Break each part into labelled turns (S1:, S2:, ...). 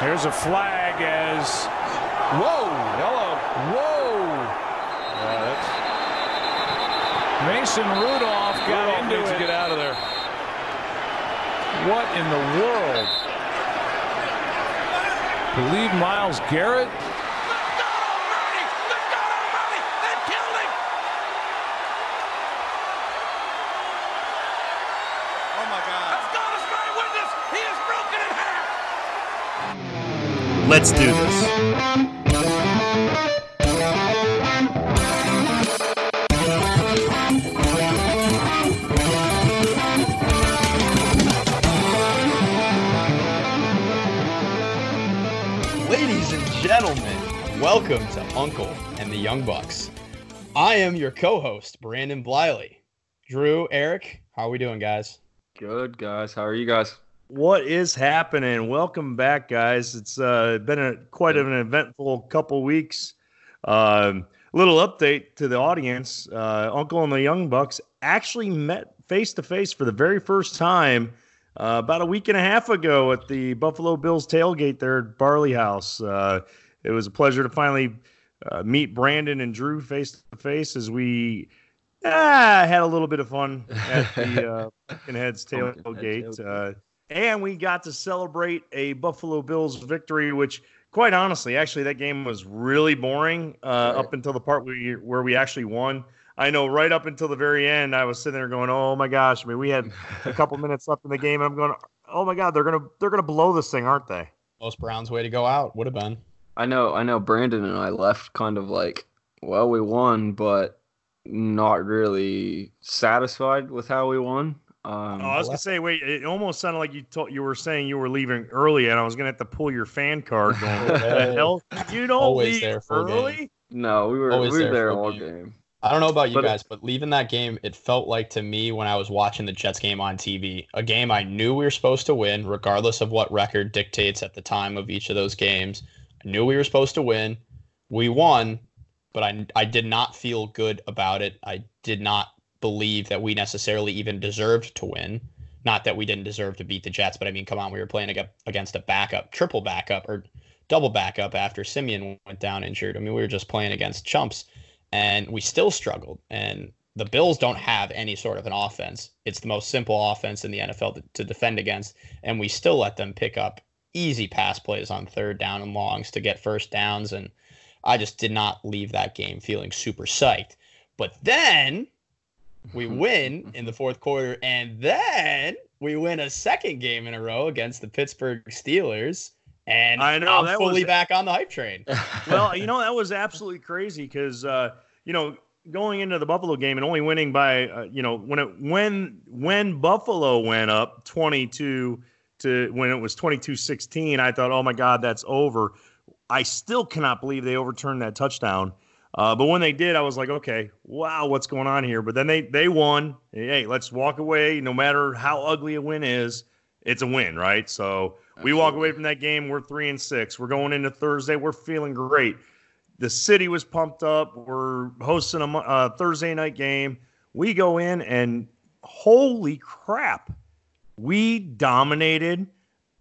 S1: There's a flag as
S2: Whoa! Hello. Whoa!
S1: Yeah, Mason Rudolph got
S2: Rudolph
S1: into
S2: needs
S1: it.
S2: to get out of there.
S1: What in the world? Believe Myles Garrett?
S3: Oh my God.
S4: Let's do this.
S5: Ladies and gentlemen, welcome to Uncle and the Young Bucks. I am your co-host, Brandon Bliley. Drew, Eric, how are we doing, guys?
S6: Good guys. How are you guys?
S4: What is happening? Welcome back, guys. It's uh, been a quite an eventful couple weeks. Um, little update to the audience: uh, Uncle and the Young Bucks actually met face to face for the very first time uh, about a week and a half ago at the Buffalo Bills tailgate there at Barley House. Uh, it was a pleasure to finally uh, meet Brandon and Drew face to face as we ah, had a little bit of fun at the uh, Pumpkin Heads
S6: Pumpkin Head
S4: tailgate.
S6: Tailgate.
S4: And we got to celebrate a Buffalo Bills victory, which, quite honestly, actually, that game was really boring uh,
S6: Right.
S4: up until the part where we, where we actually won. I know right up until the very end, I was sitting there going, "Oh my gosh!" I mean, we had a couple minutes left in the game, and I'm going, "Oh my god, they're gonna they're gonna blow this thing, aren't they?"
S5: Most Browns way to go out would have been.
S6: I know. I know. Brandon and I left kind of like, well, we won, but not really satisfied with how we won. Um,
S4: Oh, I was gonna say, wait, it almost sounded like you told you were saying you were leaving early, and I was gonna have to pull your fan card. Going, what the hell? You don't
S5: Always
S4: leave
S5: there for a game.
S4: early?
S6: no, we were
S5: Always
S6: we were
S5: there
S6: there all
S5: game.
S6: game.
S5: I don't know about you
S6: But-
S5: guys, but leaving that game, it felt like to me when I was watching the Jets game on TV, a game I knew we were supposed to win, regardless of what record dictates at the time of each of those games. I knew we were supposed to win. We won, but I, I did not feel good about it. I did not believe that we necessarily even deserved to win. Not that we didn't deserve to beat the Jets, but I mean, come on, we were playing against a backup, triple backup, or double backup after Siemian went down injured. I mean, we were just playing against chumps and we still struggled. And the Bills don't have any sort of an offense. It's the most simple offense in the NFL to, defend against, and we still let them pick up easy pass plays on third down and longs to get first downs. And I just did not leave that game feeling super psyched. But then we win in the fourth quarter, and then we win a second game in a row against the Pittsburgh Steelers. And
S4: I know,
S5: I'm
S4: that
S5: fully
S4: was-
S5: back on the hype train.
S4: well, you know that was absolutely crazy because uh, you know going into the Buffalo game and only winning by uh, you know when it when when Buffalo went up twenty two to when it was 22-16, I thought, oh my God, that's over. I still cannot believe they overturned that touchdown. Uh, but when they did, I was like, okay, wow, what's going on here? But then they they won. Hey, let's walk away. No matter how ugly a win is, it's a win, right? So we walk away from that game. We're three and six. We're going into Thursday. We're feeling great. The city was pumped up. We're hosting a uh, Thursday night game. We go in and holy crap, we dominated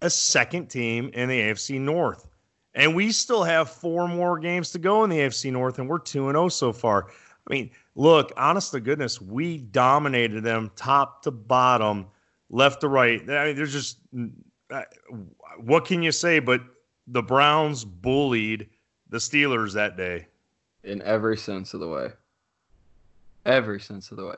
S4: a second team in the AFC North. And we still have four more games to go in the AFC North, and we're 2 0 so far. I mean, look, honest to goodness, we dominated them top to bottom, left to right. I mean, there's just uh, what can you say? But the Browns bullied the Steelers that day.
S6: in every sense of the way. Every sense of the way.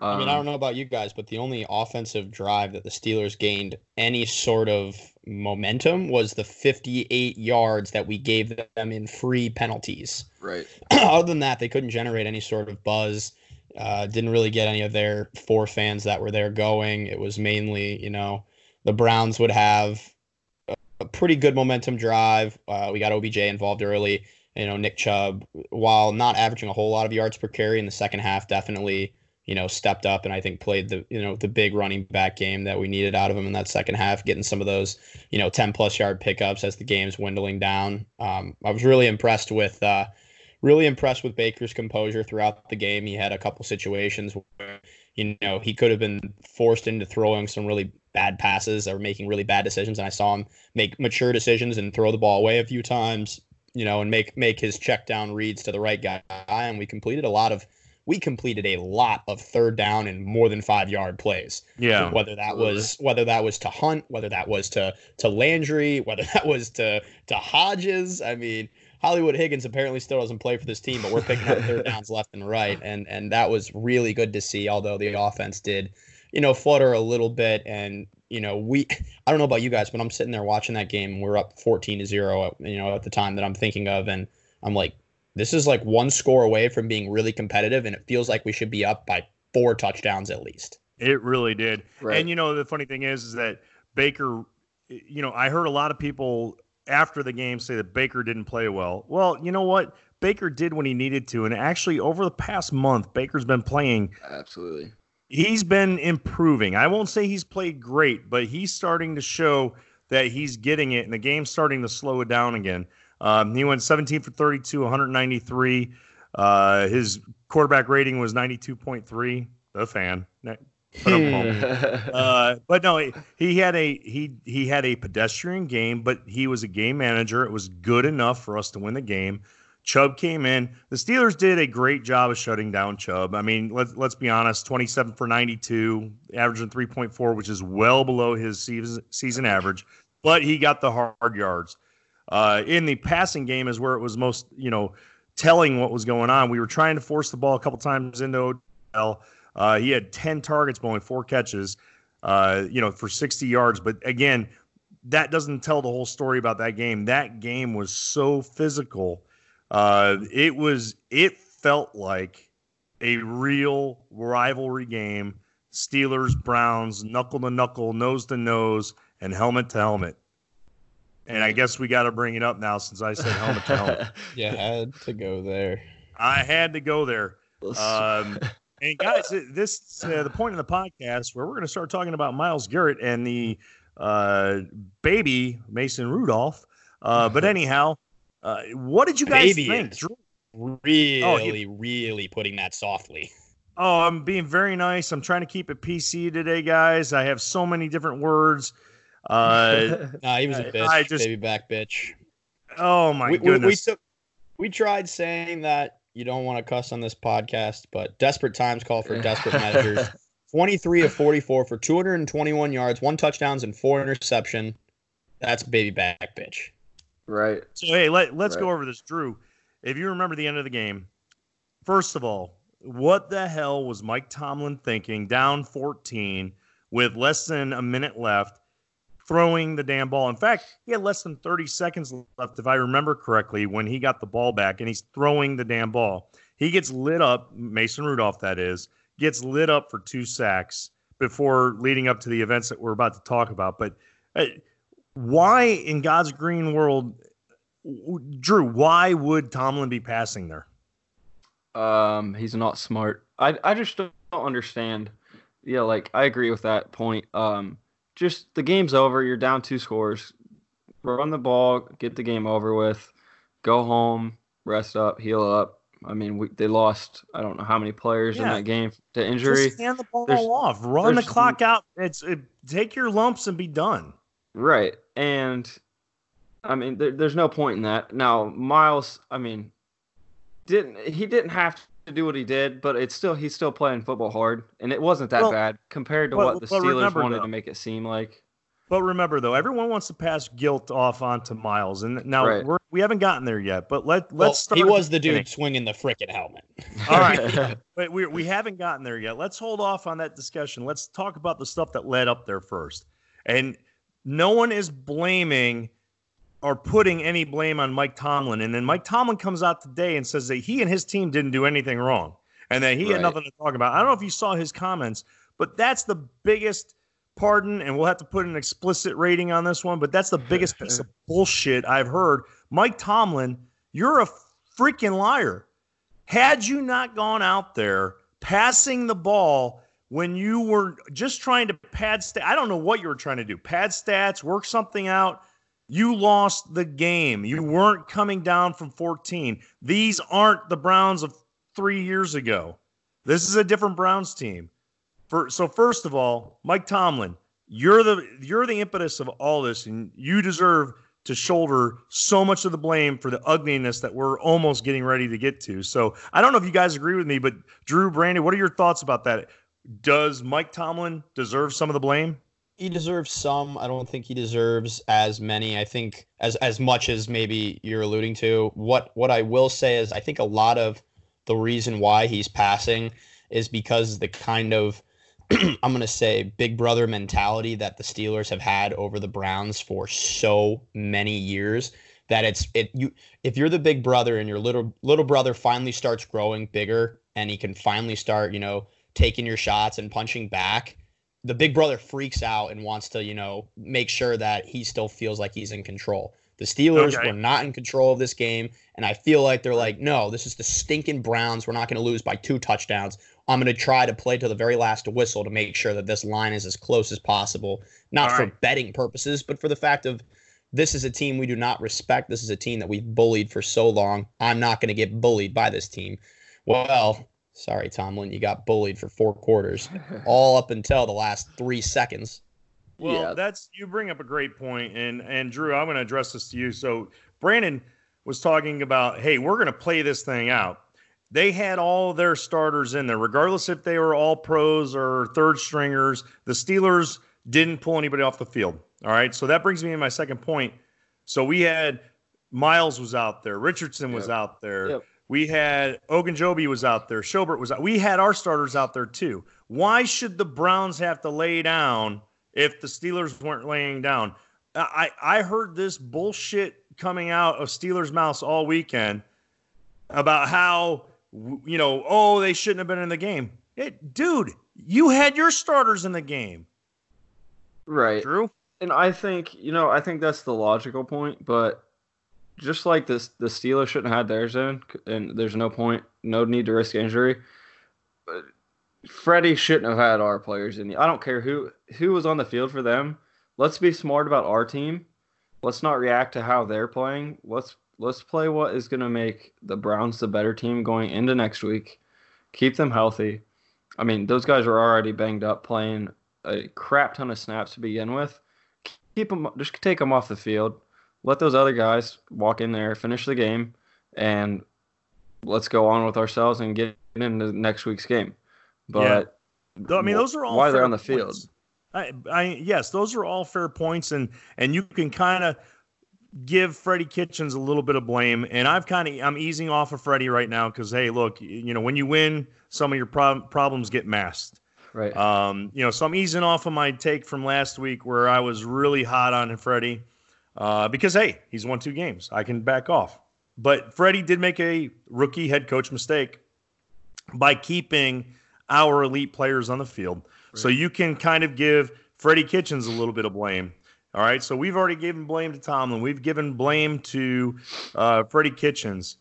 S5: I mean, I
S6: Um,
S5: don't know about you guys, but the only offensive drive that the Steelers gained any sort of momentum was the 58 yards that we gave them in free penalties.
S6: Right.
S5: Other than that, they couldn't generate any sort of buzz. Uh, didn't really get any of their four fans that were there going. It was mainly, you know, the Browns would have a, a pretty good momentum drive. Uh, we got OBJ involved early. You know, Nick Chubb, while not averaging a whole lot of yards per carry in the second half, definitely you know, stepped up and I think played the, you know, the big running back game that we needed out of him in that second half, getting some of those, you know, 10 plus yard pickups as the game's dwindling down. Um, I was really impressed with, uh, really impressed with Baker's composure throughout the game. He had a couple situations where you know, he could have been forced into throwing some really bad passes or making really bad decisions. And I saw him make mature decisions and throw the ball away a few times, you know, and make make his check down reads to the right guy. And we completed a lot of we completed a lot of third down and more than five yard plays.
S4: Yeah.
S5: Whether that was whether that was to Hunt, whether that was to to Landry, whether that was to to Hodges. I mean, Hollywood Higgins apparently still doesn't play for this team, but we're picking up third downs left and right, and and that was really good to see. Although the offense did, you know, flutter a little bit, and you know, we I don't know about you guys, but I'm sitting there watching that game. And we're up 14 to zero, you know, at the time that I'm thinking of, and I'm like, this is like one score away from being really competitive, and it feels like we should be up by four touchdowns at least.
S4: It really did.
S6: Right.
S4: And you know, the funny thing is, is that Baker, you know, I heard a lot of people after the game say that Baker didn't play well. Well, you know what? Baker did when he needed to. And actually, over the past month, Baker's been playing.
S6: Absolutely.
S4: He's been improving. I won't say he's played great, but he's starting to show that he's getting it, and the game's starting to slow it down again. Um, he went 17 for 32, 193. Uh, his quarterback rating was 92.3. The fan. Put him home. Uh, but no, he, he had a he he had a pedestrian game, but he was a game manager. It was good enough for us to win the game. Chubb came in. The Steelers did a great job of shutting down Chubb. I mean, let's let's be honest, 27 for 92, averaging 3.4, which is well below his season season average, but he got the hard yards. Uh, in the passing game is where it was most, you know, telling what was going on. We were trying to force the ball a couple times into Odell. Uh, he had 10 targets, but only four catches, uh, you know, for 60 yards. But again, that doesn't tell the whole story about that game. That game was so physical. Uh, it was, it felt like a real rivalry game. Steelers, Browns, knuckle to knuckle, nose to nose, and helmet to helmet. And I guess we got to bring it up now since I said helmet to helmet.
S5: Yeah, I had to go there.
S4: I had to go there. Um, and guys, this uh, the point of the podcast where we're going to start talking about Myles Garrett and the uh, baby Mason Rudolph. Uh, but anyhow, uh, what did you guys
S5: Baby
S4: think?
S5: Really, really putting that softly.
S4: Oh, I'm being very nice. I'm trying to keep it PC today, guys. I have so many different words. Uh,
S5: Nah, he was a bitch,
S4: I just-
S5: baby back bitch.
S4: oh my
S5: we, we, we
S4: goodness.
S5: took, we tried saying that you don't want to cuss on this podcast, but desperate times call for desperate measures. 23 of 44 for 221 yards, one touchdowns, and four interception. That's baby back bitch.
S6: right.
S4: So hey, let let's go over this, Drew. If you remember the end of the game, first of all, what the hell was Mike Tomlin thinking? Down 14 with less than a minute left, throwing the damn ball. In fact, he had less than 30 seconds left, if I remember correctly, when he got the ball back, and he's throwing the damn ball. He gets lit up, Mason Rudolph, that is, gets lit up for two sacks before leading up to the events that we're about to talk about. But uh, why in God's green world, Drew? Why would Tomlin be passing there?
S6: Um, he's not smart. I I just don't understand. Yeah, like I agree with that point. Um, just the game's over. You're down two scores. Run the ball, get the game over with. Go home, rest up, heal up. I mean, we, they lost. I don't know how many players in that game to injury.
S4: Just hand the ball
S6: There's-
S4: off, run the clock out. It's it, take your lumps and be done.
S6: Right. And I mean, there, there's no point in that. Now, Myles, I mean, didn't he didn't have to do what he did, but it's still he's still playing football hard, and it wasn't that
S4: Well,
S6: bad compared to
S4: but-
S6: what the Steelers
S4: remember,
S6: wanted
S4: though-
S6: to make it seem like.
S4: But remember, though, everyone wants to pass guilt off onto Myles, and now
S6: Right.
S4: we're, we haven't gotten there yet. But let let's start.
S5: he was the
S4: beginning.
S5: dude swinging the frickin' helmet.
S4: All right, but we we haven't gotten there yet. Let's hold off on that discussion. Let's talk about the stuff that led up there first. And no one is blaming or putting any blame on Mike Tomlin. And then Mike Tomlin comes out today and says that he and his team didn't do anything wrong and that he had nothing to talk about. I don't know if you saw his comments, but that's the biggest pardon, and we'll have to put an explicit rating on this one, but that's the biggest piece of bullshit I've heard. Mike Tomlin, you're a freaking liar. Had you not gone out there passing the ball when you were just trying to pad stat, I don't know what you were trying to do. Pad stats, work something out. You lost the game. You weren't coming down from 14. These aren't the Browns of three years ago. This is a different Browns team. For so first of all, Mike Tomlin, you're the you're the impetus of all this, and you deserve to shoulder so much of the blame for the ugliness that we're almost getting ready to get to. So I don't know if you guys agree with me, but Drew, Brandon, what are your thoughts about that? Does Mike Tomlin deserve some of the blame?
S5: He deserves some. I don't think he deserves as many. I think as as much as maybe you're alluding to. What what I will say is I think a lot of the reason why he's passing is because the kind of I'm going to say big brother mentality that the Steelers have had over the Browns for so many years that it's it you if you're the big brother and your little little brother finally starts growing bigger and he can finally start, you know, taking your shots and punching back, the big brother freaks out and wants to, you know, make sure that he still feels like he's in control. The Steelers
S4: Okay.
S5: were not in control of this game, and I feel like they're like, no, this is the stinking Browns. We're not going to lose by two touchdowns. I'm going to try to play to the very last whistle to make sure that this line is as close as possible, not
S4: All
S5: for
S4: right.
S5: betting purposes, but for the fact of this is a team we do not respect. This is a team that we've bullied for so long. I'm not going to get bullied by this team. Well, sorry, Tomlin, you got bullied for four quarters, all up until the last three seconds.
S4: Well,
S6: Yeah.
S4: that's you bring up a great point, and and Drew, I'm going to address this to you. So Brandon was talking about, hey, we're going to play this thing out. They had all their starters in there, regardless if they were all pros or third stringers. The Steelers didn't pull anybody off the field. All right, so that brings me to my second point. So we had Myles was out there, Richardson was
S6: Yep.
S4: out there.
S6: Yep.
S4: We had Ogunjobi was out there, Schobert was out. We had our starters out there too. Why should the Browns have to lay down if the Steelers weren't laying down? I I heard this bullshit coming out of Steelers' mouths all weekend about how you know, oh, they shouldn't have been in the game. Hey, dude, you had your starters in the game.
S6: right.
S4: Drew?
S6: And I think you know, I think that's the logical point, but just like this, the Steelers shouldn't have had theirs in, and there's no point, no need to risk injury. But Freddie shouldn't have had our players in. I don't care who who was on the field for them. Let's be smart about our team. Let's not react to how they're playing. Let's let's play what is going to make the Browns the better team going into next week. Keep them healthy. I mean, those guys are already banged up playing a crap ton of snaps to begin with. Keep them, just take them off the field. Let those other guys walk in there, finish the game, and let's go on with ourselves and get into next week's game. But
S4: I mean, those are all
S6: why they're on the field.
S4: points. I, I yes, those are all fair points, and and you can kind of give Freddie Kitchens a little bit of blame, and I've kind of I'm easing off of Freddie right now because hey, look, you know when you win, some of your prob- problems get masked.
S6: Right.
S4: Um, you know, so I'm easing off of my take from last week where I was really hot on Freddie uh, because hey, he's won two games. I can back off. But Freddie did make a rookie head coach mistake by keeping our elite players on the field. So you can kind of give Freddie Kitchens a little bit of blame. All right. So we've already given blame to Tomlin. We've given blame to uh, Freddie Kitchens.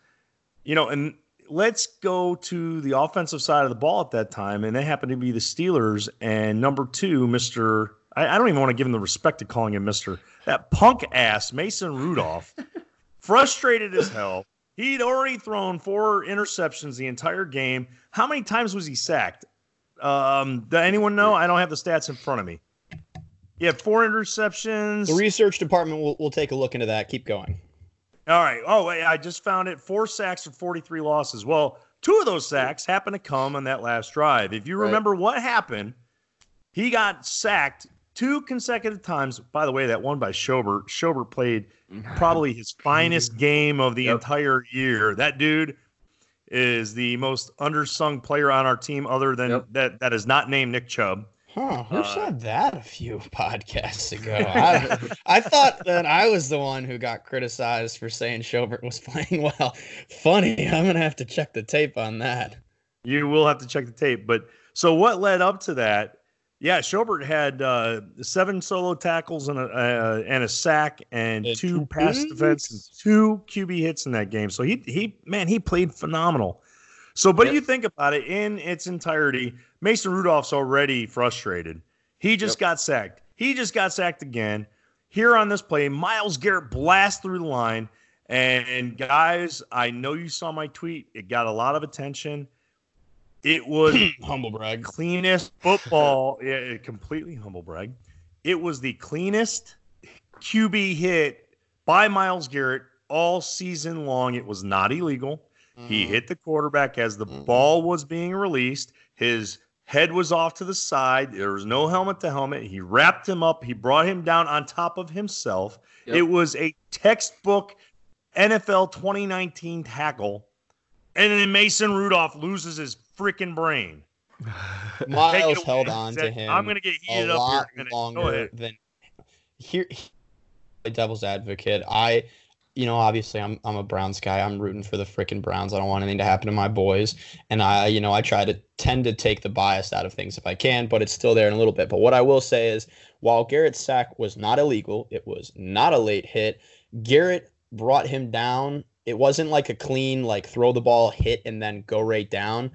S4: You know, and let's go to the offensive side of the ball at that time, and they happen to be the Steelers. And number two, Mister, I, I don't even want to give him the respect of calling him Mister. That punk ass Mason Rudolph, frustrated as hell. He'd already thrown four interceptions the entire game. How many times was he sacked? Um, does anyone know? I don't have the stats in front of me. Yeah, four interceptions.
S5: The research department will, will take a look into that. Keep going.
S4: All right. Oh, wait, I just found it. Four sacks for 43 losses. Well, two of those sacks happened to come on that last drive. If you
S6: Right.
S4: remember what happened, he got sacked two consecutive times. By the way, that one by Schobert. Schobert played probably his finest game of the
S6: Yep.
S4: entire year. That dude is the most undersung player on our team, other than
S6: Yep.
S4: that that is not named Nick Chubb.
S5: Huh? Who
S4: Uh,
S5: said that a few podcasts ago? I, I thought that I was the one who got criticized for saying Schobert was playing well. Funny, I'm gonna have to check the tape on that.
S4: You will have to check the tape. But so what led up to that? Yeah, Schobert had uh, seven solo tackles and a uh, and a sack and
S5: And
S4: two
S5: two
S4: pass defense and two QB hits in that game. So he he man he played phenomenal. So, but
S6: Yep.
S4: you think about it in its entirety, Mason Rudolph's already frustrated. He just
S6: Yep.
S4: got sacked. He just got sacked again. Here on this play, Myles Garrett blasts through the line. And guys, I know you saw my tweet. It got a lot of attention. It was
S5: Humble brag.
S4: cleanest football. Yeah, completely humble brag. It was the cleanest QB hit by Myles Garrett all season long. It was not illegal. He
S5: Mm.
S4: hit the quarterback as the
S5: Mhm.
S4: ball was being released. His head was off to the side. There was no helmet to helmet. He wrapped him up. He brought him down on top of himself.
S6: Yep.
S4: It was a textbook NFL 2019 tackle. And then Mason Rudolph loses his freaking brain. Take it Myles
S5: held on to him.
S4: I'm going to get
S5: a
S4: heated up
S5: lot
S4: here. a minute.
S5: Longer than here. A devil's advocate. I, you know, obviously I'm I'm a Browns guy. I'm rooting for the freaking Browns. I don't want anything to happen to my boys, and I, you know, I try to tend to take the bias out of things if I can, but it's still there in a little bit. But what I will say is, while Garrett's sack was not illegal, it was not a late hit. Garrett brought him down. It wasn't like a clean like throw the ball, hit, and then go right down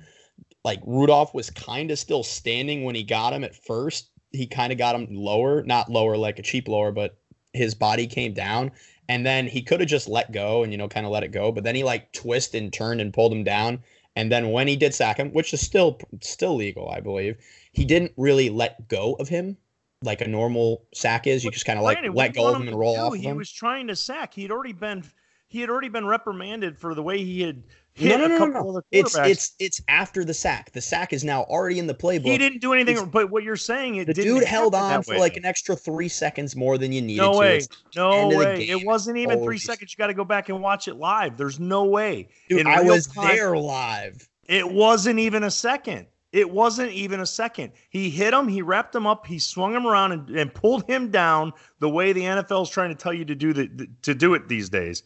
S5: like Rudolph was kind of still standing when he got him at first. He kind of got him lower, not lower like a cheap lower, but his body came down. And then he could have just let go and, you know, kind of let it go. But then he like twisted and turned and pulled him down. And then when he did sack him, which is still still legal, I believe, he didn't really let go of him like a normal sack is. You just kind of like let
S4: what do you
S5: go of him and roll
S4: do?
S5: off of
S4: He
S5: him.
S4: was trying to sack. He had already been he had already been reprimanded for the way he had
S5: No, no, no, no, no. It's it's it's after the sack. The sack is now already in the playbook.
S4: he didn't do anything.
S5: it's-
S4: But what you're saying, it
S5: the dude held on for
S4: way,
S5: like an extra three seconds more than you needed
S4: No
S5: to.
S4: way. No
S5: end of the
S4: way. It wasn't even three seconds. You got to go back and watch it live. There's no way.
S5: Dude,
S4: In
S5: I was
S4: time-
S5: there live.
S4: It wasn't even a second. It wasn't even a second. He hit him, he wrapped him up, he swung him around and, and pulled him down the way the NFL is trying to tell you to do the- to do it these days.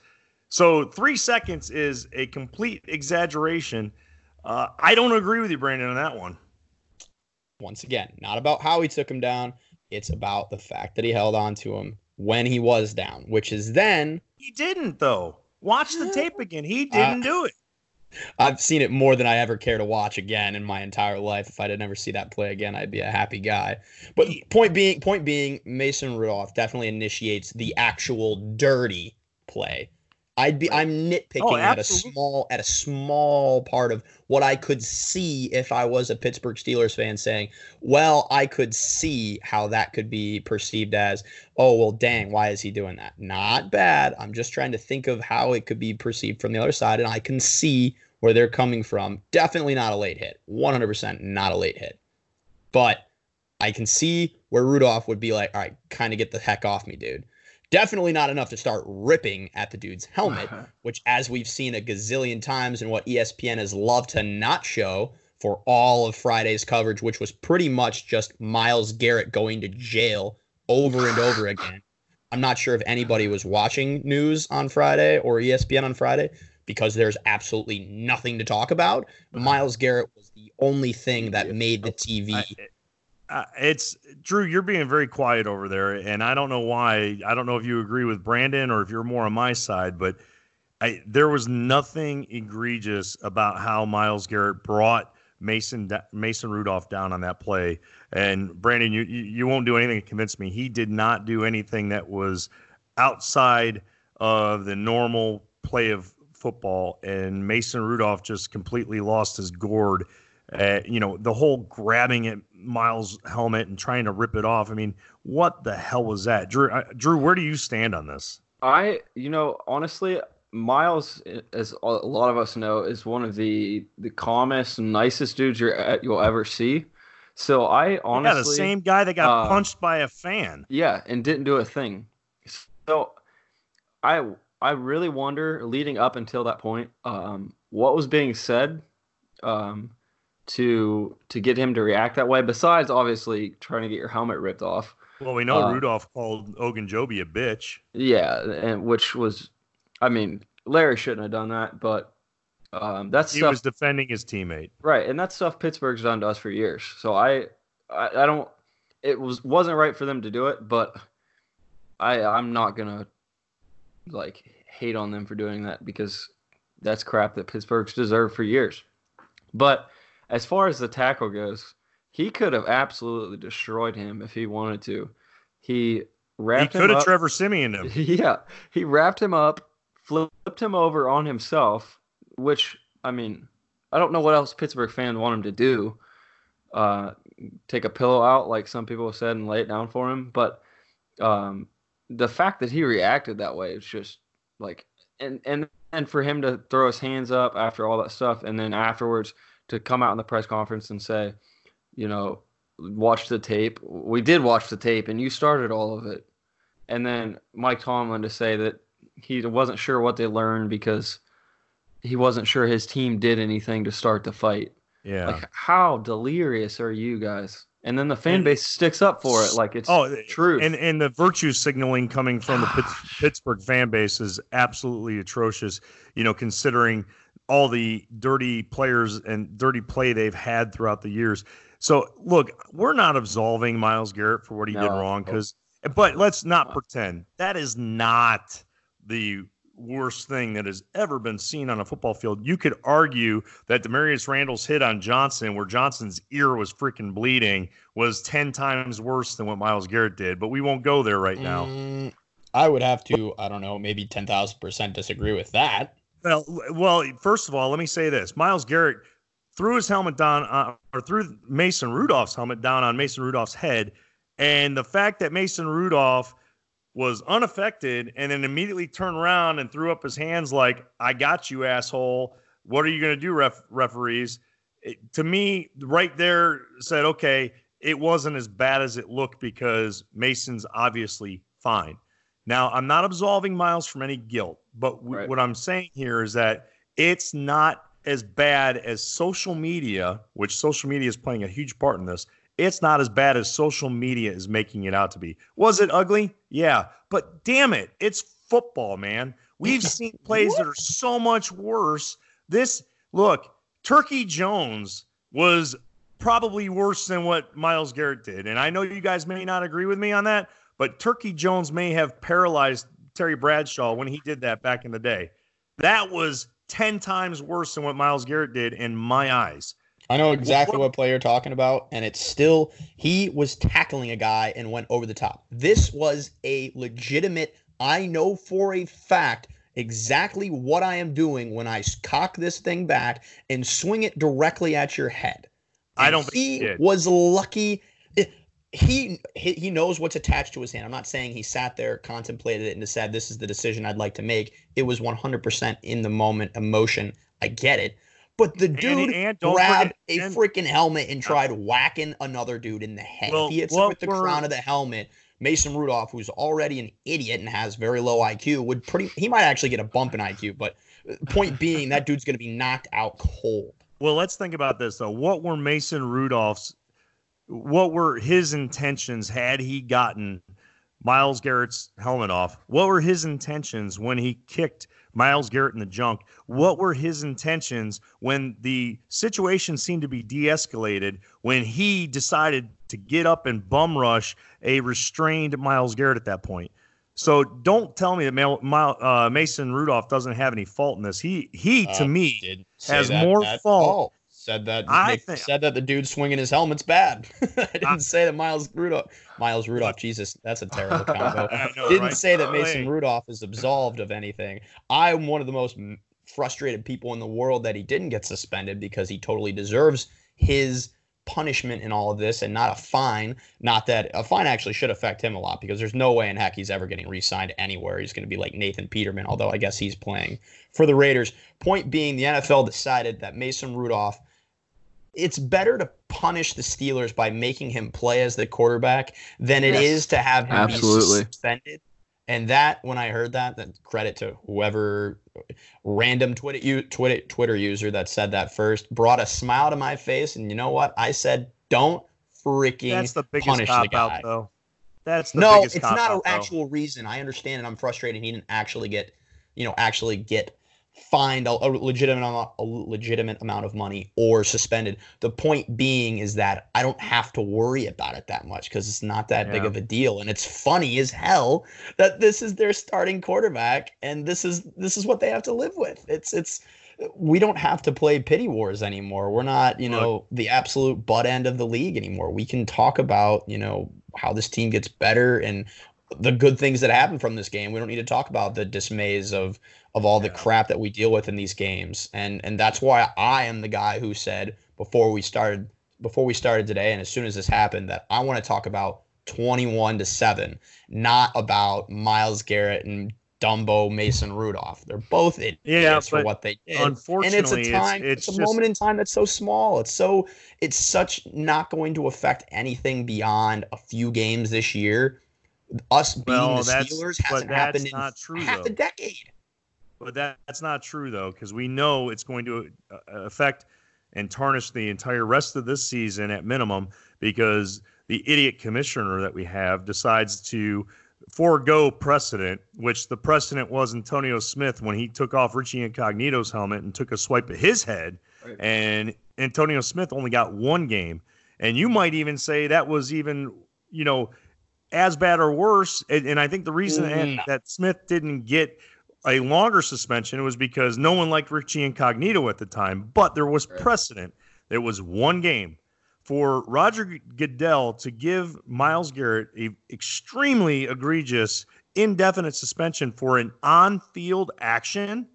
S4: So three seconds is a complete exaggeration. Uh, I don't agree with you, Brandon, on that one.
S5: Once again, not about how he took him down. It's about the fact that he held on to him when he was down, which is then
S4: He didn't though. Watch the tape again. He
S5: Uh,
S4: didn't do it.
S5: I've seen it more than I ever care to watch again in my entire life. If I did never see that play again, I'd be a happy guy. But point being, point being, Mason Rudolph definitely initiates the actual dirty play. I'd be, I'm nitpicking
S4: Oh,
S5: at a small, at a small part of what I could see if I was a Pittsburgh Steelers fan, saying, "Well, I could see how that could be perceived as, oh, well, dang, why is he doing that? Not bad. I'm just trying to think of how it could be perceived from the other side, and I can see where they're coming from. Definitely not a late hit. 100% not a late hit. But I can see where Rudolph would be like, all right, kind of get the heck off me, dude. Definitely not enough to start ripping at the dude's helmet, which, as we've seen a gazillion times, and what ESPN has loved to not show for all of Friday's coverage, which was pretty much just Myles Garrett going to jail over and over again. I'm not sure if anybody was watching news on Friday or ESPN on Friday because there's absolutely nothing to talk about. Myles Garrett was the only thing that made the TV.
S4: Uh, it's Drew. You're being very quiet over there, and I don't know why. I don't know if you agree with Brandon or if you're more on my side, but I there was nothing egregious about how Myles Garrett brought Mason Mason Rudolph down on that play. And Brandon, you, you won't do anything to convince me. He did not do anything that was outside of the normal play of football, and Mason Rudolph just completely lost his gourd. Uh, you know, the whole grabbing at Myles' helmet and trying to rip it off. I mean, what the hell was that, Drew? Uh, Drew, where do you stand on this?
S6: I, you know, honestly, Myles, as a lot of us know, is one of the the calmest, nicest dudes you're you'll ever see. So I honestly,
S4: yeah, the same guy that got
S6: uh,
S4: punched by a fan.
S6: Yeah, and didn't do a thing. So I I really wonder leading up until that point, um, what was being said um, to to get him to react that way. Besides, obviously, trying to get your helmet ripped off.
S4: Well, we know
S6: uh,
S4: Rudolph called Ogunjobi a bitch.
S6: Yeah, and which was, I mean, Larry shouldn't have done that, but um, that's
S4: He
S6: stuff
S4: was defending his teammate.
S6: right, and that's stuff Pittsburgh's done to us for years. So I, I, I don't. It was wasn't right for them to do it, but I I'm not gonna like hate on them for doing that because that's crap that Pittsburgh's deserved for years. But as far as the tackle goes, he could have absolutely destroyed him if he wanted to. He wrapped him He
S4: could have. Trevor Siemian him.
S6: Yeah, he wrapped him up, flipped him over on himself, which I mean, I don't know what else Pittsburgh fans want him to do. Uh, take a pillow out, like some people have said, and lay it down for him. But um, the fact that he reacted that way is just like, and and and for him to throw his hands up after all that stuff, and then afterwards to come out in the press conference and say, you know, watch the tape. We did watch the tape, and you started all of it. And then Mike Tomlin to say that he wasn't sure what they learned because he wasn't sure his team did anything to start the fight.
S4: Yeah.
S6: Like, how delirious are you guys? And then the fan
S4: And-
S6: base sticks up for it, like it's
S4: Oh,
S6: true.
S4: And and the virtue signaling coming from the Pittsburgh fan base is absolutely atrocious. You know, considering all the dirty players and dirty play they've had throughout the years. So look, we're not absolving Myles Garrett for what he did wrong because, but let's not pretend that is not the worst thing that has ever been seen on a football field. You could argue that Damarious Randall's hit on Johnson, where Johnson's ear was freaking bleeding, was 10 times worse than what Myles Garrett did, but we won't go there right now.
S5: Mm, I would have to, I don't know, maybe 10,000% disagree with that.
S4: Well, well, first of all, let me say this. Myles Garrett threw his helmet down, uh, or threw Mason Rudolph's helmet down on Mason Rudolph's head. And the fact that Mason Rudolph was unaffected and then immediately turned around and threw up his hands like, I got you, asshole. What are you going to do, ref- referees? It, to me, right there said, okay, it wasn't as bad as it looked because Mason's obviously fine. Now, I'm not absolving Myles from any guilt, but w-
S6: Right.
S4: what I'm saying here is that it's not as bad as social media, which social media is playing a huge part in this. It's not as bad as social media is making it out to be. Was it ugly? Yeah. But damn it, it's football, man. We've seen plays that are so much worse. This, look, Turkey Jones was probably worse than what Myles Garrett did. And I know you guys may not agree with me on that, but Turkey Jones may have paralyzed Terry Bradshaw when he did that back in the day. That was 10 times worse than what Myles Garrett did in my eyes.
S5: I know exactly what player you're talking about, and it's still he was tackling a guy and went over the top. This was a legitimate. I know for a fact exactly what I am doing when I cock this thing back and swing it directly at your head.
S4: I don't think
S5: he
S4: he
S5: was lucky. He, he he knows what's attached to his hand. I'm not saying he sat there, contemplated it, and said, "This is the decision I'd like to make." It was 100% in the moment, emotion. I get it, but the dude
S4: and don't
S5: grabbed
S4: forget-
S5: a
S4: and-
S5: freaking helmet and tried whacking another dude in the head.
S4: Well,
S5: he hits him with the crown of the helmet, Mason Rudolph, who's already an idiot and has very low IQ, would pretty he might actually get a bump in IQ. But uh, point being, that dude's gonna be knocked out cold.
S4: Well, let's think about this though. What were Mason Rudolph's what were his intentions had he gotten Myles Garrett's helmet off? What were his intentions when he kicked Myles Garrett in the junk? What were his intentions when the situation seemed to be de-escalated when he decided to get up and bum rush a restrained Myles Garrett at that point? So don't tell me that Mal- Mil- uh, Mason Rudolph doesn't have any fault in this. He he to
S5: Uh,
S4: me has more
S5: at
S4: fault.
S5: Said that
S4: I think-
S5: said that the dude swinging his helmet's bad. I didn't
S4: I-
S5: say that Miles Rudolph. Miles Rudolph, Jesus, that's a terrible combo.
S4: I know,
S5: didn't
S4: right?
S5: say that Mason Rudolph is absolved of anything. I'm one of the most frustrated people in the world that he didn't get suspended because he totally deserves his punishment in all of this and not a fine. Not that a fine actually should affect him a lot because there's no way in heck he's ever getting re-signed anywhere. He's going to be like Nathan Peterman, although I guess he's playing for the Raiders. Point being, the NFL decided that Mason Rudolph. It's better to punish the Steelers by making him play as the quarterback than it
S6: Yes.
S5: is to have him
S6: Absolutely.
S5: be suspended. And that, when I heard that, then credit to whoever random Twitter Twitter Twitter user that said that first, brought a smile to my face. And you know what? I said, don't freaking
S4: That's the biggest
S5: punish the guy.
S4: out, though. That's the
S5: no,
S4: biggest
S5: it's
S4: cop
S5: not an actual reason. I understand, and I'm frustrated. He didn't actually get, you know, actually get fined a, a legitimate amount, a legitimate amount of money or suspended. The point being is that I don't have to worry about it that much because it's not that big of a deal, and it's funny as hell that this is their starting quarterback, and this is this is what they have to live with. It's it's we don't have to play pity wars anymore. We're not, you know, the absolute butt end of the league anymore. We can talk about, you know, how this team gets better and the good things that happen from this game. We don't need to talk about the dismays of of all the crap that we deal with in these games. And and that's why I am the guy who said before we started before we started today and as soon as this happened that I want to talk about 21 to 7, not about Myles Garrett and Dumbo Mason Rudolph. They're both idiots
S4: Yeah,
S5: for what they did.
S4: unfortunately,
S5: and it's a time,
S4: it's
S5: it's, a
S4: just-
S5: moment in time that's so small. It's so, it's such not going to affect anything beyond a few games this year. Us being
S4: Well,
S5: the Steelers hasn't happened in
S4: not true,
S5: half
S4: though.
S5: a decade.
S4: But that, that's not true though, because we know it's going to uh, affect and tarnish the entire rest of this season at minimum, because the idiot commissioner that we have decides to forego precedent, which the precedent was Antonio Smith when he took off Richie Incognito's helmet and took a swipe at his head,
S6: Right.
S4: and Antonio Smith only got one game, and you might even say that was even you know as bad or worse. And, and I think the reason that- that Smith didn't get a longer suspension was because no one liked Richie Incognito at the time, but there was precedent. There was one game for Roger Goodell to give Myles Garrett a extremely egregious indefinite suspension for an on-field action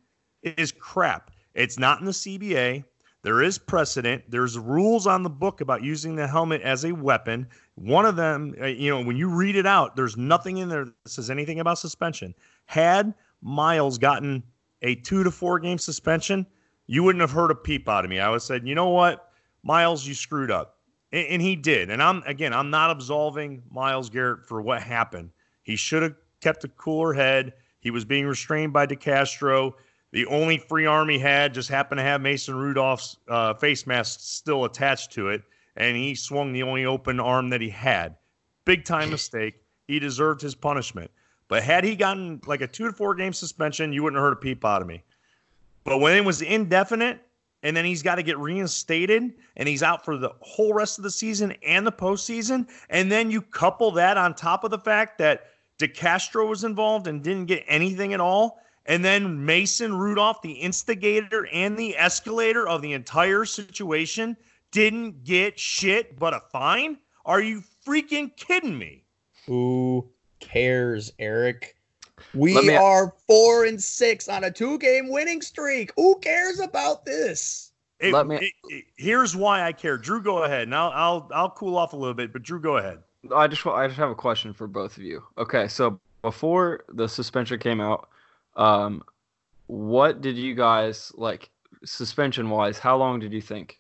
S4: is crap. It's not in the CBA. There is precedent. There's rules on the book about using the helmet as a weapon. One of them, uh, you know, when you read it out, there's nothing in there that says anything about suspension. Had Myles gotten a two to four game suspension, you wouldn't have heard a peep out of me. I would have said, you know what, Myles, you screwed up. And, and he did. And I'm, again, I'm not absolving Myles Garrett for what happened. He should have kept a cooler head. He was being restrained by DeCastro. The only free arm he had just happened to have Mason Rudolph's uh, face mask still attached to it, and he swung the only open arm that he had. Big time mistake. He deserved his punishment. But had he gotten like a two to four game suspension, you wouldn't have heard a peep out of me. But when it was indefinite, and then he's got to get reinstated, and he's out for the whole rest of the season and the postseason, and then you couple that on top of the fact that DeCastro was involved and didn't get anything at all. And then Mason Rudolph, the instigator and the escalator of the entire situation, didn't get shit but a fine? Are you freaking kidding me?
S5: Who cares, Eric? We
S6: me-
S5: are four and six on a two game winning streak. Who cares about this?
S4: It-
S6: Let me-
S4: it- it- here's why I care. Drew, go ahead. And I'll, I'll, I'll cool off a little bit, but Drew, go ahead.
S6: I just I just have a question for both of you. Okay, so before the suspension came out, um, what did you guys like suspension wise? How long did you think?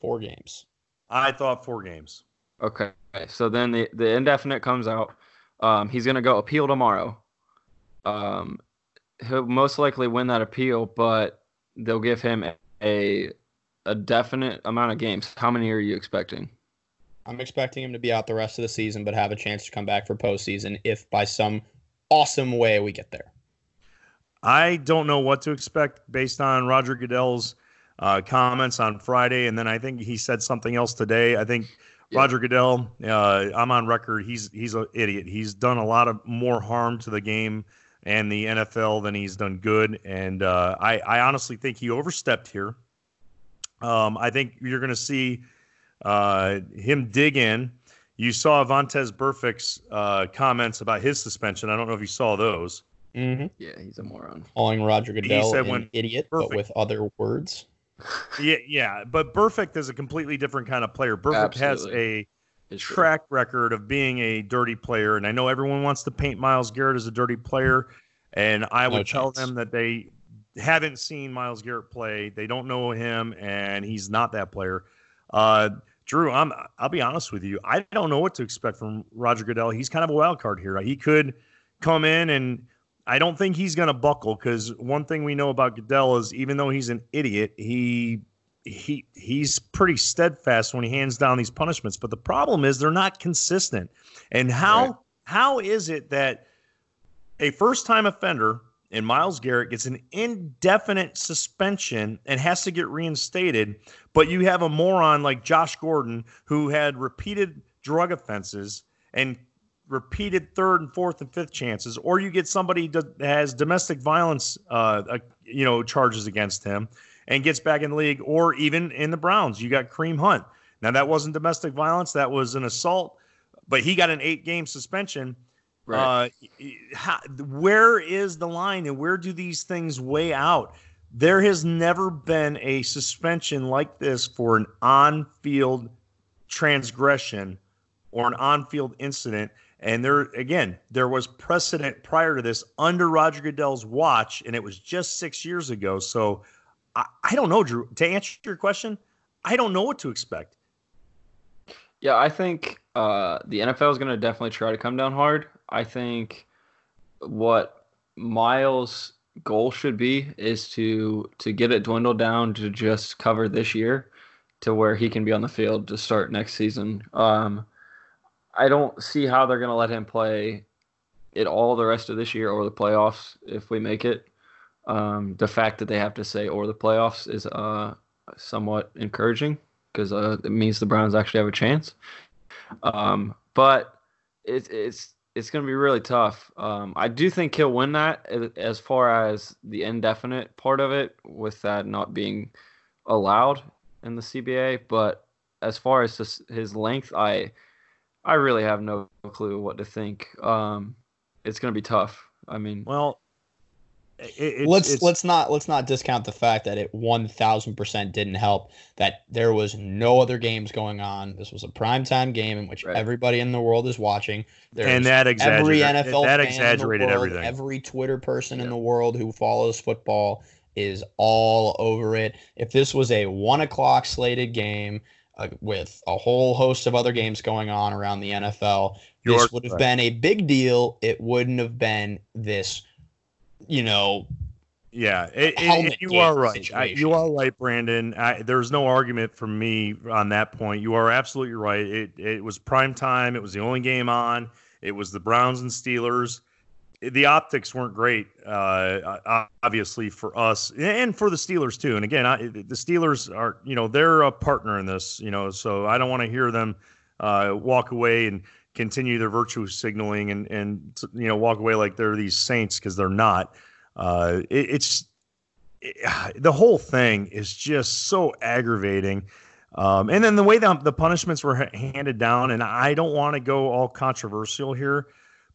S5: Four games.
S4: I thought four games.
S6: Okay, so then the the indefinite comes out. Um, he's gonna go appeal tomorrow. Um, he'll most likely win that appeal, but they'll give him a, a a definite amount of games. How many are you expecting?
S5: I'm expecting him to be out the rest of the season, but have a chance to come back for postseason if by some awesome way we get there.
S4: I don't know what to expect based on Roger Goodell's uh, comments on Friday, and then I think he said something else today. I think
S6: Yeah.
S4: Roger Goodell, uh, I'm on record. He's he's an idiot. He's done a lot of more harm to the game and the NFL than he's done good, and uh, I I honestly think he overstepped here. Um, I think you're going to see uh, him dig in. You saw Vontaze Burfict's uh, comments about his suspension. I don't know if you saw those.
S5: Mm-hmm.
S6: Yeah, he's a moron.
S5: Calling Roger Goodell
S4: said
S5: an
S4: when-
S5: idiot,
S4: Perfect.
S5: but with other words.
S4: Yeah, yeah, but Burfict is a completely different kind of player. Burfict has a
S6: It's true.
S4: track record of being a dirty player, and I know everyone wants to paint Myles Garrett as a dirty player, and I
S5: No
S4: would tell them that they haven't seen Myles Garrett play. They don't know him, and he's not that player. Uh, Drew, I'm I'll be honest with you. I don't know what to expect from Roger Goodell. He's kind of a wild card here. He could come in and I don't think he's going to buckle because one thing we know about Goodell is even though he's an idiot, he he he's pretty steadfast when he hands down these punishments. But the problem is they're not consistent. And how
S6: Right.
S4: how is it that a first time offender and Myles Garrett gets an indefinite suspension and has to get reinstated, but you have a moron like Josh Gordon who had repeated drug offenses and repeated third and fourth and fifth chances, or you get somebody that has domestic violence, uh, uh, you know, charges against him and gets back in the league, or even in the Browns, you got Kareem Hunt. Now that wasn't domestic violence; that was an assault, but he got an eight-game suspension.
S6: Right.
S4: Uh, how, where is the line and where do these things weigh out? There has never been a suspension like this for an on field transgression or an on field incident. And there, again, there was precedent prior to this under Roger Goodell's watch, and it was just six years ago. So I, I don't know, Drew. To answer your question, I don't know what to expect.
S6: Yeah, I think uh, the NFL is going to definitely try to come down hard. I think what Myles' goal should be is to to get it dwindled down to just cover this year, to where he can be on the field to start next season. Um, I don't see how they're going to let him play it all the rest of this year or the playoffs if we make it. Um, the fact that they have to say or the playoffs is uh, somewhat encouraging because uh, it means the Browns actually have a chance. Um, but it's it's it's going to be really tough. Um, I do think he'll win that as far as the indefinite part of it, with that not being allowed in the CBA. But as far as his length, I I really have no clue what to think. Um, it's going to be tough. I mean,
S4: Well, it, it's,
S5: let's
S4: it's-
S5: let's not let's not discount the fact that it one thousand percent didn't help that there was no other games going on. This was a primetime game in which
S6: Right.
S5: everybody in the world is watching. There's
S4: and that
S5: every
S4: exaggerated
S5: NFL
S4: that
S5: fan
S4: exaggerated
S5: in the world,
S4: everything.
S5: Every Twitter person in the world who follows football is all over it. If this was a one o'clock slated game uh, with a whole host of other games going on around the NFL,
S4: You're
S5: this would have
S4: correct.
S5: been a big deal. It wouldn't have been this, you know,
S4: Yeah, it, it- you are right. I, you are right, Brandon. I, there's no argument from me on that point. You are absolutely right. It it was prime time. It was the only game on. It was the Browns and Steelers. The optics weren't great, uh, obviously for us and for the Steelers too. And again, I, the Steelers are, you know, they're a partner in this, you know. So I don't want to hear them uh, walk away and continue their virtue signaling and and you know walk away like they're these saints because they're not. Uh, it, it's it, the whole thing is just so aggravating. Um, and then the way that the punishments were handed down, and I don't want to go all controversial here,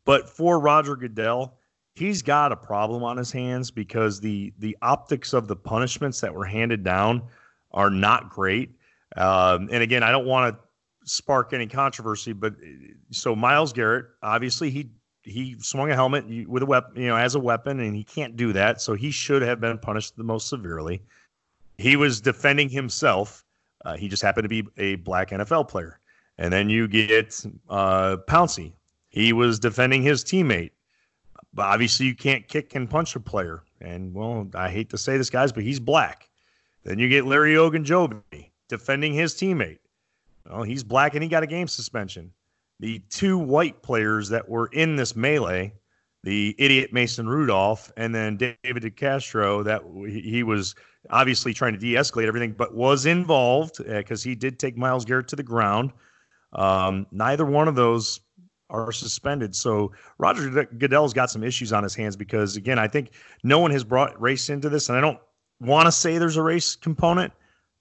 S4: but for Roger Goodell, he's got a problem on his hands because the the optics of the punishments that were handed down are not great. Um, and again, I don't want to spark any controversy, but so Myles Garrett, obviously he he swung a helmet with a weapon, you know, as a weapon, and he can't do that. So he should have been punished the most severely. He was defending himself. Uh, he just happened to be a black NFL player. And then you get uh. He was defending his teammate. But obviously, you can't kick and punch a player. And well, I hate to say this, guys, but he's black. Then you get Larry Ogunjobi defending his teammate. Well, he's black and he got a game suspension the two white players that were in this melee, the idiot Mason Rudolph and then David DeCastro, that he was obviously trying to de-escalate everything, but was involved because he did take Myles Garrett to the ground. Um, neither one of those are suspended. So Roger Goodell's got some issues on his hands because again, I think no one has brought race into this, and I don't want to say there's a race component,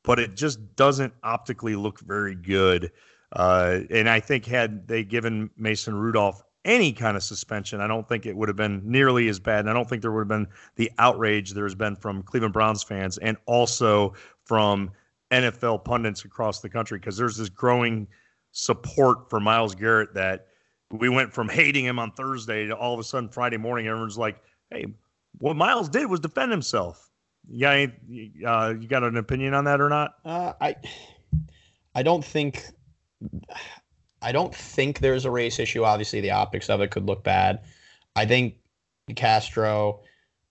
S4: but it just doesn't optically look very good. Uh, and I think had they given Mason Rudolph any kind of suspension, I don't think it would have been nearly as bad. And I don't think there would have been the outrage there has been from Cleveland Browns fans and also from NFL pundits across the country because there's this growing support for Myles Garrett that we went from hating him on Thursday to all of a sudden Friday morning, everyone's like, hey, what Myles did was defend himself. You got, any, uh, you got an opinion on that or not?
S5: Uh, I I don't think I don't think there's a race issue. Obviously, the optics of it could look bad. I think Castro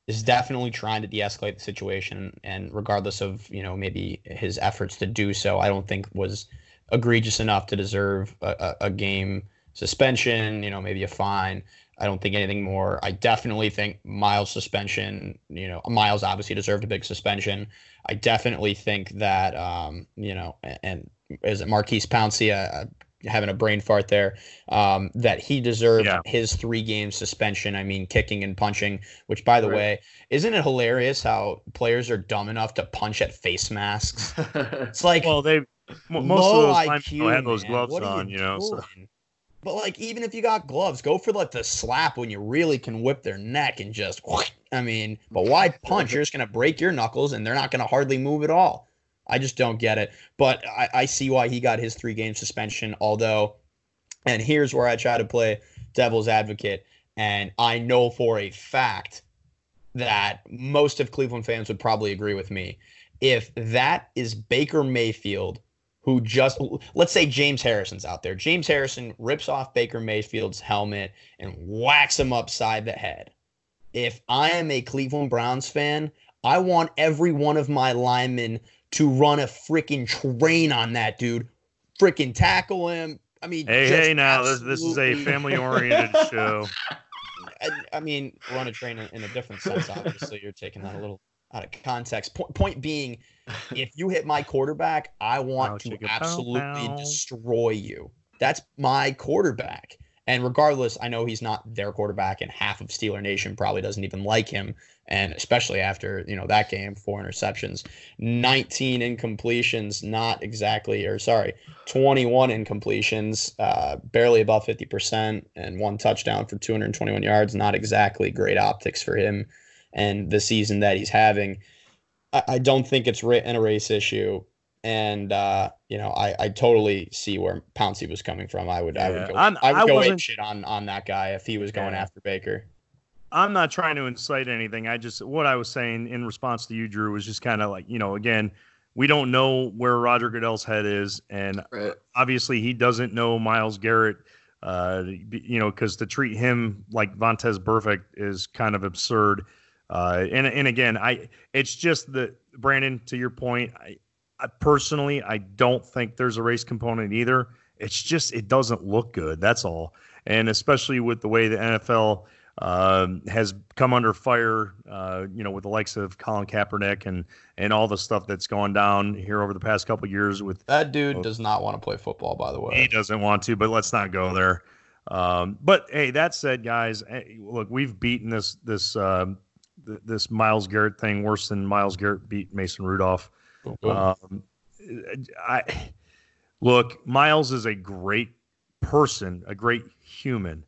S5: is definitely trying to de-escalate the situation, and regardless of you know maybe his efforts to do so, I don't think was egregious enough to deserve a, a, a game suspension. You know, maybe a fine. I don't think anything more. I definitely think Myles' suspension. You know, Myles obviously deserved a big suspension. I definitely think that um, you know, and, and is it Maurkice Pouncey uh, having a brain fart there? Um, that he deserved
S4: Yeah.
S5: his three game suspension. I mean, kicking and punching. Which, by the
S6: Right.
S5: way, isn't it hilarious how players are dumb enough to punch at face masks? It's like
S4: Well, they m- most of those
S5: IQ,
S4: linemen had those
S5: man.
S4: gloves on, you know. So.
S5: But like, even if you got gloves, go for like the slap when you really can whip their neck and just. I mean, but why punch? You're just gonna break your knuckles, and they're not gonna hardly move at all. I just don't get it. But I, I see why he got his three game suspension. Although, and here's where I try to play devil's advocate, and I know for a fact that most of Cleveland fans would probably agree with me. If that is Baker Mayfield who just let's say James Harrison's out there. James Harrison rips off Baker Mayfield's helmet and whacks him upside the head. If I am a Cleveland Browns fan, I want every one of my linemen to run a freaking train on that dude. Freaking tackle him. I mean,
S4: Hey,
S5: just
S4: hey, now this this is a family oriented show.
S5: I, I mean, run a train in, in a different sense. Obviously, you're taking that a little out of context. Point, point being, if you hit my quarterback, I want to
S4: chicka, bow,
S5: absolutely destroy you. That's my quarterback. And regardless, I know he's not their quarterback, and half of Steeler Nation probably doesn't even like him. And especially after you know that game, four interceptions, 19 incompletions, not exactly, or sorry, 21 incompletions, uh, barely above 50%, and one touchdown for 221 yards. Not exactly great optics for him and the season that he's having. I, I don't think it's written a race issue. And uh, you know, I, I totally see where Pouncey was coming from. I would I would go
S4: I'm-
S5: I would
S4: I
S5: go
S4: wasn't-
S5: shit on on that guy if he was going
S4: Yeah.
S5: after Baker.
S4: I'm not trying to incite anything. I just what I was saying in response to you, Drew, was just kind of like you know, again, we don't know where Roger Goodell's head is, and
S6: Right.
S4: obviously he doesn't know Myles Garrett. Uh, you know, because to treat him like Vontaze Burfict is kind of absurd. Uh, and and again, I it's just that Brandon, to your point, I, I personally I don't think there's a race component either. It's just it doesn't look good. That's all. And especially with the way the NFL um, has come under fire, uh, you know, with the likes of Colin Kaepernick and and all the stuff that's gone down here over the past couple years with
S5: That dude
S4: Oh.
S5: does not want to play football, by the way.
S4: he doesn't want to, but let's not go there. Um, but hey, that said, guys, hey, look, we've beaten this this um, th- this Myles Garrett thing worse than Myles Garrett beat Mason Rudolph. Um, I look, Myles is a great person, a great human,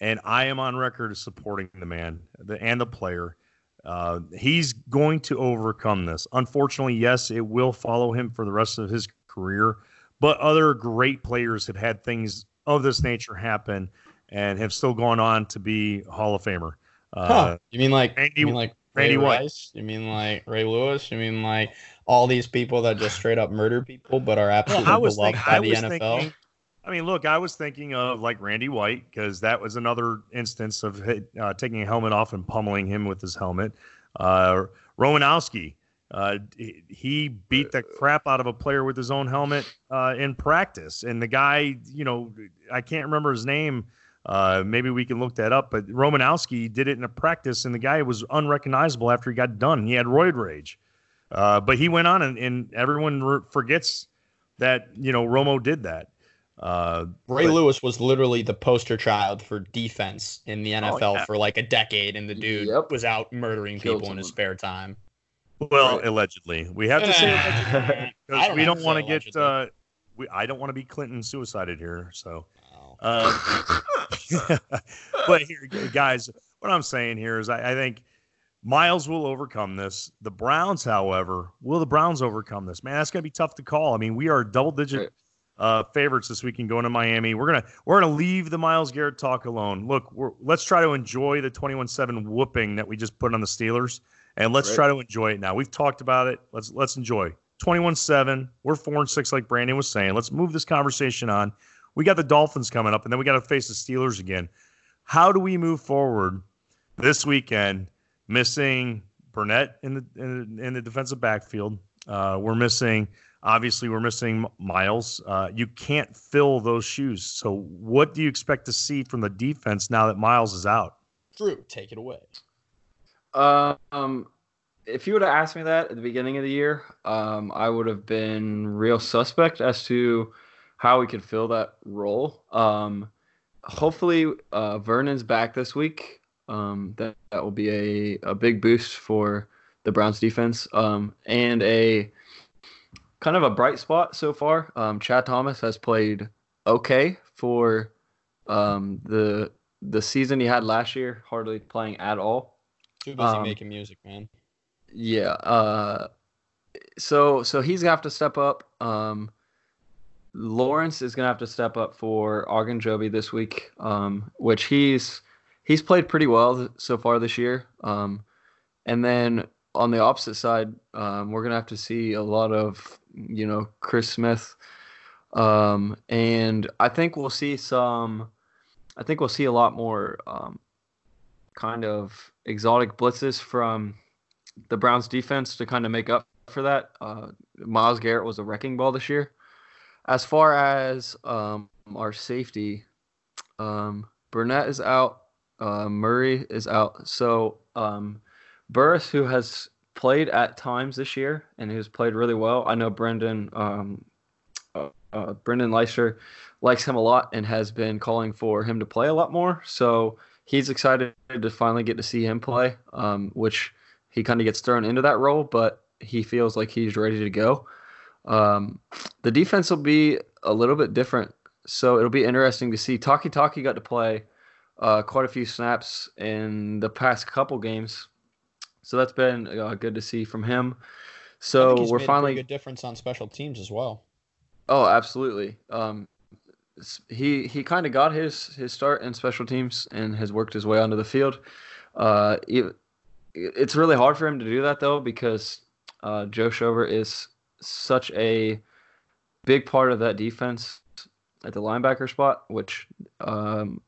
S4: and I am on record as supporting the man the, and the player. Uh, he's going to overcome this. Unfortunately, yes, it will follow him for the rest of his career. But other great players have had things of this nature happen and have still gone on to be Hall of Famer. Uh,
S5: Huh. You mean like
S4: Randy-
S5: you mean like
S4: Randy
S5: Ray
S4: White.
S5: Rice? You mean like Ray Lewis? You mean like all these people that just straight up murder people but are absolutely
S4: I was,
S5: beloved
S4: think,
S5: by
S4: I
S5: the NFL?
S4: thinking. I mean, look, I was thinking of like Randy White because that was another instance of uh, taking a helmet off and pummeling him with his helmet. Uh, Romanowski, uh, he- he beat the crap out of a player with his own helmet uh, in practice, and the guy, you know, I can't remember his name. Uh, maybe we can look that up. But Romanowski did it in a practice, and the guy was unrecognizable after he got done. He had roid rage, uh, but he went on, and, and everyone re- forgets that you know Romo did that. Uh,
S5: Ray
S4: but-
S5: Lewis was literally the poster child for defense in the NFL
S4: yeah.
S5: for like a decade, and the dude
S6: Yep.
S5: was out murdering
S6: Killed
S5: people in his spare time.
S4: well,
S6: Right.
S4: allegedly, we have to say because we don't want to get. Uh, we, I don't want to be Clinton suicided here. So,
S5: Oh.
S4: uh, but here, guys, what I'm saying here is I, I think Myles will overcome this. The Browns, however, will the Browns overcome this? Man, that's gonna be tough to call. I mean, we are double digit
S6: Right.
S4: uh, favorites this weekend going to Miami. We're gonna we're gonna leave the Myles Garrett talk alone. Look, we're, let's try to enjoy the 21-7 whooping that we just put on the Steelers, and let's
S6: Right.
S4: try to enjoy it now. We've talked about it. Let's let's enjoy 21-7. We're four and six, like Brandon was saying. Let's move this conversation on. We got the Dolphins coming up, and then we got to face the Steelers again. How do we move forward this weekend? Missing Burnett in the in, the- in the defensive backfield. Uh, we're missing. Obviously, we're missing Myles. Uh, you can't fill those shoes. So, what do you expect to see from the defense now that Myles is out?
S5: Drew, take it away.
S6: Um, if you would have asked me that at the beginning of the year, um, I would have been real suspect as to how we could fill that role. Um, hopefully, uh, Vernon's back this week. Um, that that will be a, a big boost for the Browns defense. Um, and a kind of a bright spot so far. Um, Chad Thomas has played okay for Um, the the season he had last year, hardly playing at all.
S5: Too busy
S6: Um,
S5: making music, man.
S6: Yeah. Uh, so so he's gonna have to step up. Um, Lawrence is gonna have to step up for Ogunjobi this week, um, which he's he's played pretty well so far this year. Um, and then on the opposite side, um, we're gonna have to see a lot of you know Chris Smith, um, and I think we'll see some. I think we'll see a lot more um, kind of exotic blitzes from the Browns defense to kind of make up for that. Uh, Myles Garrett was a wrecking ball this year. As far as um, our safety, um, Burnett is out. Uh, Murray is out. So um, Burris, who has played at times this year and who's played really well, I know Brendan um, uh, uh, Brendan Leister likes him a lot and has been calling for him to play a lot more. So he's excited to finally get to see him play, um, which he kind of gets thrown into that role, but he feels like he's ready to go. Um, the defense will be a little bit different, so it'll be interesting to see. Takitaki got to play uh, quite a few snaps in the past couple games, so that's been uh, good to see from him. So we're
S5: a
S6: finally
S5: pretty good difference on special teams as well.
S6: Oh, absolutely. Um, he he kind of got his his start in special teams and has worked his way onto the field. Uh, it, it's really hard for him to do that though because uh, Joe Shover is such a big part of that defense at the linebacker spot, which um,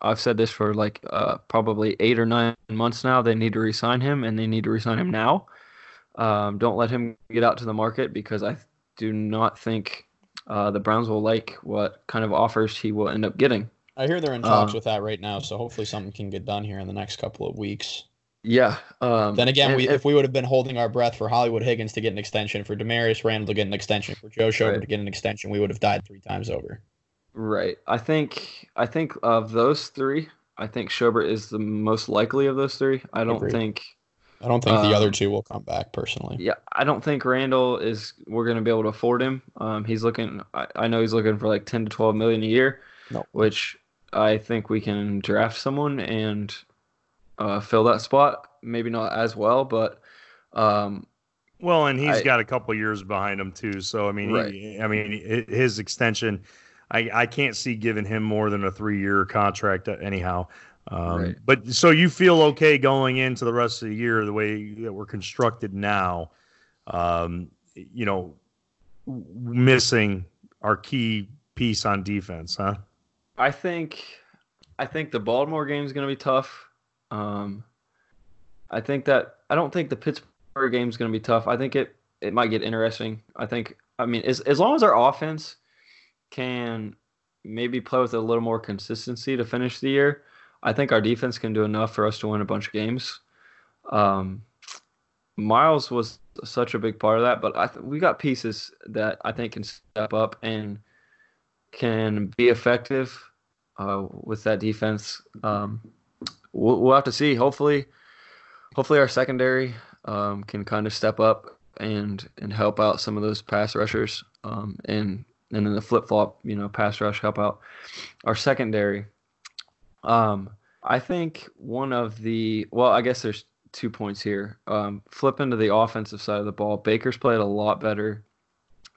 S6: I've said this for like uh, probably eight or nine months now. They need to resign him, and they need to resign him now. Um, don't let him get out to the market because I do not think uh, the Browns will like what kind of offers he will end up getting.
S5: I hear they're in talks
S6: Um,
S5: with that right now, so hopefully something can get done here in the next couple of weeks.
S6: Yeah. Um,
S5: Then again,
S6: and-
S5: we,
S6: and-
S5: if we would have been holding our breath for Hollywood Higgins to get an extension, for Damarious Randall to get an extension, for Joe Schobert
S6: Right.
S5: to get an extension, we would have died three times over.
S6: right. I think I think of those three, I think Schobert is the most likely of those three. I don't
S5: Agreed.
S6: think.
S5: I don't think the other
S6: Um,
S5: two will come back personally.
S6: Yeah, I don't think Randall is. We're going to be able to afford him. Um, he's looking. I, I know he's looking for like ten to twelve million a year,
S5: No.
S6: which I think we can draft someone and uh, fill that spot. Maybe not as well, but um,
S4: Well, and he's
S6: I-
S4: got a couple years behind him too. So I mean, he, I mean, his extension, I I can't see giving him more than a three year contract anyhow. Um,
S6: Right.
S4: But so you feel okay going into the rest of the year the way that we're constructed now, um, you know, missing our key piece on defense, huh?
S6: I think I think the Baltimore game is going to be tough. Um, I think that I don't think the Pittsburgh game is going to be tough. I think it it might get interesting. I think I mean as as long as our offense can maybe play with a little more consistency to finish the year, I think our defense can do enough for us to win a bunch of games. Um, Myles was such a big part of that, but I th- we got pieces that I think can step up and can be effective uh, with that defense. Um, we'll, we'll have to see. Hopefully, hopefully our secondary um, can kind of step up and and help out some of those pass rushers. Um, and and then the flip flop, you know, pass rush help out our secondary. Um, I think one of the well, I guess there's two points here. Um, flipping to the offensive side of the ball, Baker's played a lot better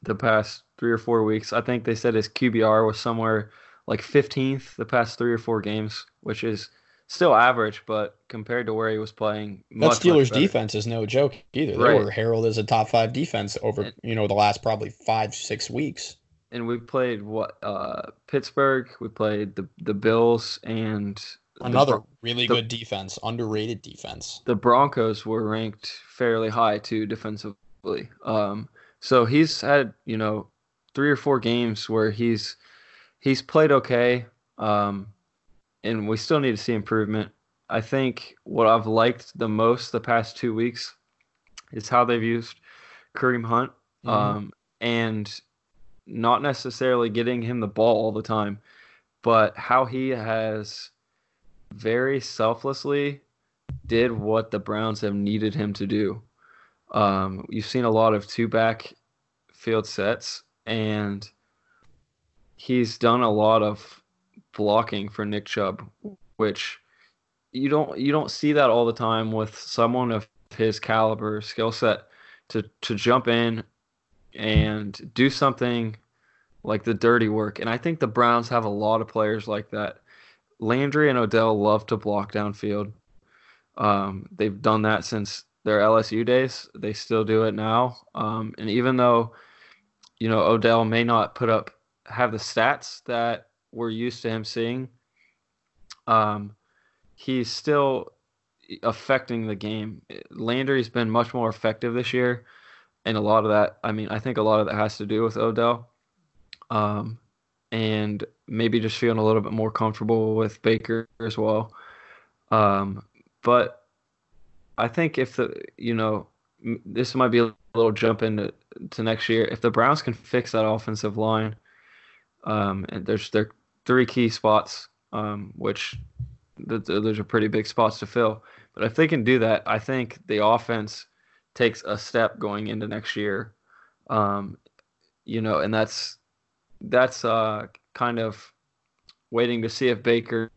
S6: the past three or four weeks. I think they said his QBR was somewhere like 15th the past three or four games, which is still average, but compared to where he was playing,
S5: That
S6: much, much
S5: Steelers defense is no joke either. They
S6: Right.
S5: were heralded as a top five defense over
S6: And-
S5: you know the last probably five six weeks.
S6: And we played what uh, Pittsburgh, we played the the Bills, and
S5: Another
S6: Bron-
S5: really
S6: the-
S5: good defense, underrated defense.
S6: the Broncos were ranked fairly high too defensively. Um, so he's had you know three or four games where he's he's played okay, um, and we still need to see improvement. I think what I've liked the most the past two weeks is how they've used Kareem Hunt,
S5: Mhm.
S6: um, and not necessarily getting him the ball all the time, but how he has very selflessly did what the Browns have needed him to do. Um, you've seen a lot of two back field sets, and he's done a lot of blocking for Nick Chubb, which you don't you don't see that all the time with someone of his caliber skill set to to jump in and do something like the dirty work. And I think the Browns have a lot of players like that. Landry and Odell love to block downfield. Um, they've done that since their LSU days. They still do it now. Um, and even though, you know, Odell may not put up have the stats that we're used to him seeing, um, he's still affecting the game. Landry's been much more effective this year, and a lot of that, I mean, I think a lot of that has to do with Odell, um, and maybe just feeling a little bit more comfortable with Baker as well. Um, but I think if the you know this might be a little jump into to next year if the Browns can fix that offensive line, um, and there's there three key spots um, which th- th- those are pretty big spots to fill. But if they can do that, I think the offense takes a step going into next year. Um, you know, and that's that's uh, kind of waiting to see if Baker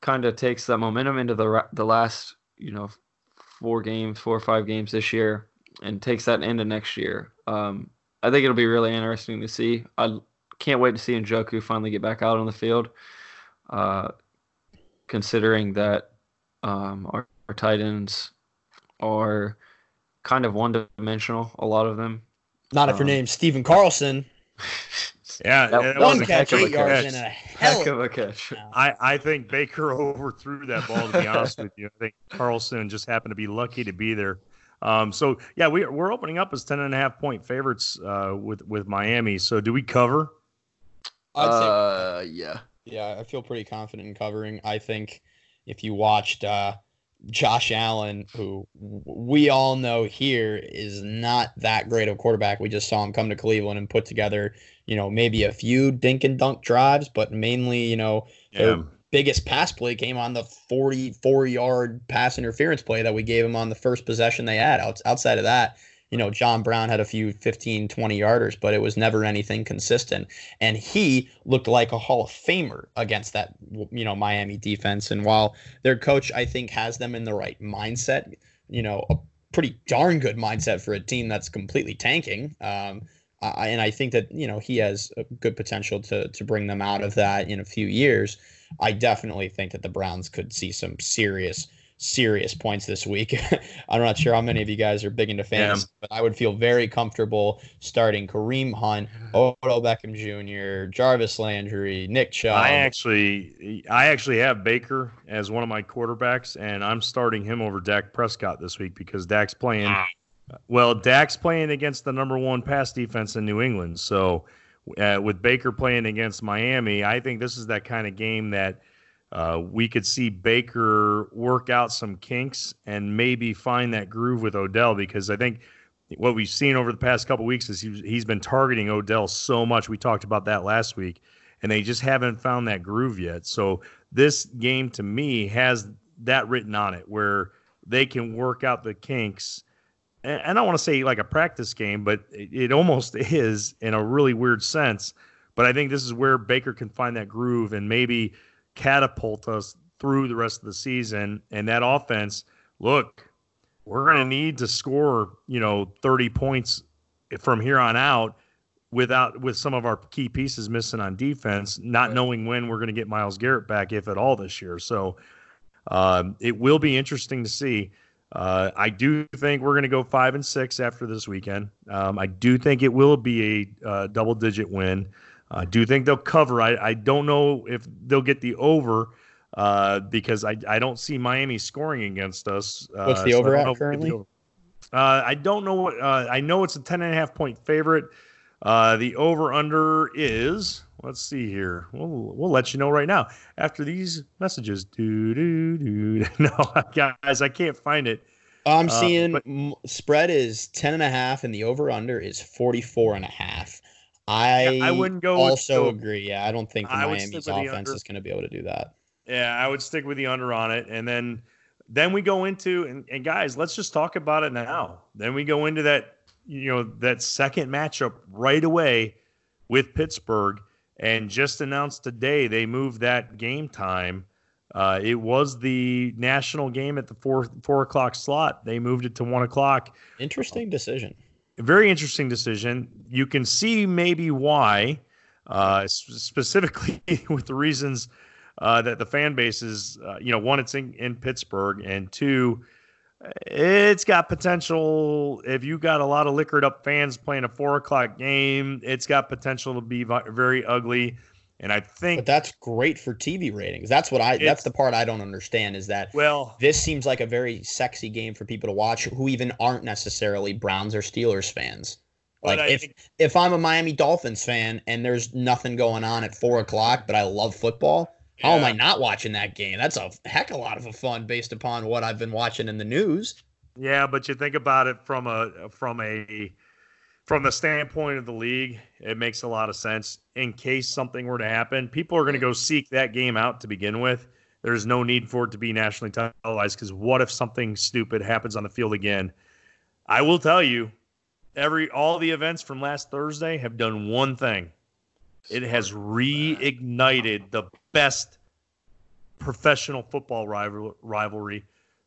S6: kind of takes that momentum into the the last you know four games, four or five games this year, and takes that into next year. Um, I think it'll be really interesting to see. I can't wait to see Njoku finally get back out on the field. Uh, considering that um, our, our tight ends are kind of one dimensional, a lot of them.
S5: Not if your
S6: Um,
S5: name's Stephen Carlson.
S4: Yeah,
S6: That-
S4: that
S6: that
S4: was a
S5: catch,
S6: heck of a
S5: eight
S4: catch.
S5: and a hell
S6: Heck of a catch.
S4: I, I think Baker overthrew that ball. To be honest with you, I think Carlson just happened to be lucky to be there. Um, so yeah, we, we're opening up as ten and a half point favorites uh, with with Miami. So do we cover?
S5: I'd say
S6: Uh, yeah.
S5: Yeah, I feel pretty confident in covering. I think if you watched uh, Josh Allen, who we all know here is not that great of a quarterback, we just saw him come to Cleveland and put together, you know, maybe a few dink and dunk drives, but mainly, you know, their biggest pass play came on the 44 yard pass interference play that we gave him on the first possession they had. Outside of that, you know, John Brown had a few 15, 20 yarders, but it was never anything consistent. And he looked like a Hall of Famer against that, you know, Miami defense. And while their coach, I think, has them in the right mindset, you know, a pretty darn good mindset for a team that's completely tanking. Um, I, and I think that you know he has a good potential to to bring them out of that in a few years. I definitely think that the Browns could see some serious serious points this week. I'm not sure how many of you guys are big into fantasy, but I would feel very comfortable starting Kareem Hunt, Odell Beckham Jr., Jarvis Landry, Nick Chubb.
S4: I actually, I actually have Baker as one of my quarterbacks, and I'm starting him over Dak Prescott this week because Dak's playing. Well, Dak's playing against the number one pass defense in New England. So, uh, with Baker playing against Miami, I think this is that kind of game that uh, we could see Baker work out some kinks and maybe find that groove with Odell because I think what we've seen over the past couple weeks is he's, been targeting Odell so much. We talked about that last week, and they just haven't found that groove yet. So this game to me has that written on it where they can work out the kinks. And I don't want to say like a practice game, but it almost is in a really weird sense. But I think this is where Baker can find that groove and maybe catapult us through the rest of the season. And that offense, look, we're going to need to score, you know, 30 points from here on out without with some of our key pieces missing on defense, not
S5: Right.
S4: knowing when we're going to get Myles Garrett back, if at all, this year. So um, it will be interesting to see. Uh, I do think we're going to go five and six after this weekend. Um, I do think it will be a uh, double digit win. I do think they'll cover. I, I don't know if they'll get the over uh, because I, I don't see Miami scoring against us. Uh,
S5: What's the
S4: so
S5: over at
S4: know if we'll get the
S5: currently?
S4: over. Uh, I don't know what. Uh, I know it's a ten and a half point favorite. Uh, the over under is. Let's see here. We'll we'll let you know right now after these messages. Do do do. No, guys, I can't find it.
S5: I'm
S4: Uh,
S5: seeing
S4: but-
S5: m- spread is 10 and a half and the over under is 44 and a half. I,
S4: Yeah, I wouldn't go
S5: also
S4: the-
S5: agree. Yeah, I don't think the
S4: I
S5: Miami's offense
S4: under.
S5: is going to be able to do that.
S4: Yeah, I would stick with the under on it, and then then we go into and, and guys, let's just talk about it now. Then we go into that you know that second matchup right away with Pittsburgh, and just announced today they moved that game time. Uh, it was the national game at the four four o'clock slot. They moved it to one o'clock.
S5: Interesting decision.
S4: Very interesting decision. You can see maybe why, uh, specifically with the reasons uh, that the fan base is, uh, you know, one, it's in, in Pittsburgh, and two, it's got potential. If you got a lot of liquored up fans playing a four o'clock game, it's got potential to be very ugly. And I think,
S5: But that's great for TV ratings. That's what I. That's the part I don't understand is that
S4: well,
S5: this seems like a very sexy game for people to watch who even aren't necessarily Browns or Steelers fans. Like if
S4: think-
S5: if I'm a Miami Dolphins fan and there's nothing going on at four o'clock, but I love football, how am I not watching that game? That's a heck of a lot of a fun based upon what I've been watching in the news.
S4: Yeah, but you think about it from a from a from the standpoint of the league, it makes a lot of sense. In case something were to happen, people are going to go seek that game out to begin with. There's no need for it to be nationally televised because what if something stupid happens on the field again? I will tell you, every all the events from last Thursday have done one thing. It has reignited the best professional football rival, rivalry,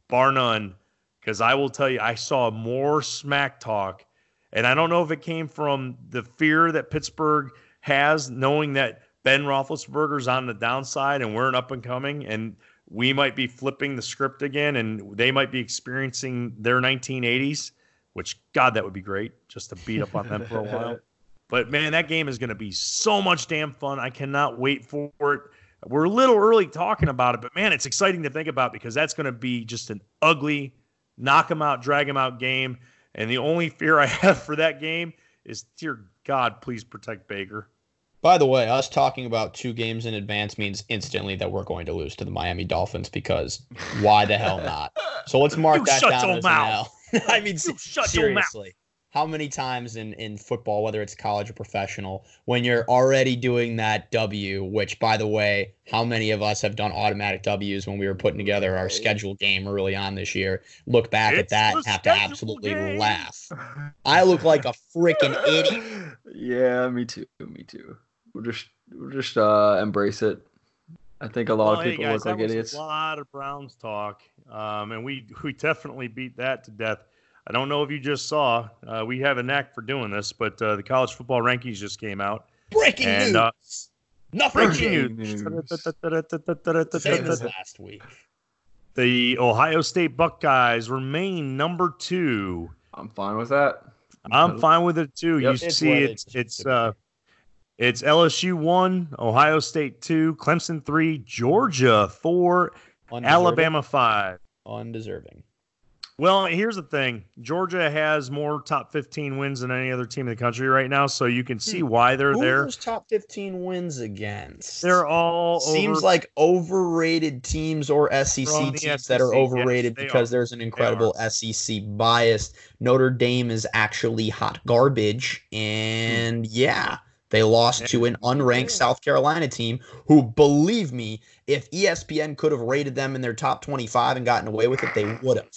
S4: bar none. Because I will tell you, I saw more smack talk, and I don't know if it came from the fear that Pittsburgh has, knowing that Ben Roethlisberger's on the downside and we're an up and coming, and we might be flipping the script again, and they might be experiencing their 1980s. Which God, that would be great, just to beat up on them for a while. But man, that game is going to be so much damn fun. I cannot wait for it. We're a little early talking about it, but man, it's exciting to think about because that's going to be just an ugly, knock them out, drag them out game. And the only fear I have for that game is, dear God, please protect Baker.
S5: By the way, us talking about two games in advance means instantly that we're going to lose to the Miami Dolphins because why the hell not? So let's mark
S4: You
S5: that
S4: shut
S5: down
S4: your
S5: as
S4: mouth.
S5: L. I mean,
S4: You shut your mouth.
S5: seriously. How many times in, in football, whether it's college or professional, when you're already doing that W, which by the way, how many of us have done automatic W's when we were putting together our scheduled game early on this year? Look back at that and have to absolutely
S4: game.
S5: laugh. I look like a freaking idiot.
S6: Yeah, me too. Me too. We'll just we'll just uh embrace it. I think a lot
S4: Well,
S6: of
S4: hey,
S6: people
S4: guys,
S6: look like
S4: was
S6: idiots.
S4: A lot of Browns talk, um, and we we definitely beat that to death. I don't know if you just saw. Uh, we have a knack for doing this, but uh, the college football rankings just came out.
S5: Breaking
S4: And,
S5: news.
S4: uh,
S5: Nothing
S4: breaking
S5: changed.
S6: news.
S5: Same as last week.
S4: The Ohio State Buckeyes remain number two.
S6: I'm fine with that.
S4: I'm fine with it too.
S6: Yep.
S4: You
S5: It's
S4: see, it's it's uh, it's LSU one, Ohio State two, Clemson three, Georgia four,
S5: Undeserving.
S4: Alabama five.
S5: Undeserving.
S4: Well, here's the thing: Georgia has more top 15 wins than any other team in the country right now, so you can see why they're
S5: Hmm. Who
S4: there.
S5: those top 15 wins against?
S4: They're all
S5: Seems
S4: over-
S5: like overrated teams or SEC teams that are
S4: SEC, yes,
S5: overrated because
S4: are.
S5: there's an incredible SEC bias. Notre Dame is actually hot garbage. And yeah, they lost to an unranked South Carolina team who, believe me, if ESPN could have rated them in their top 25 and gotten away with it, they would have.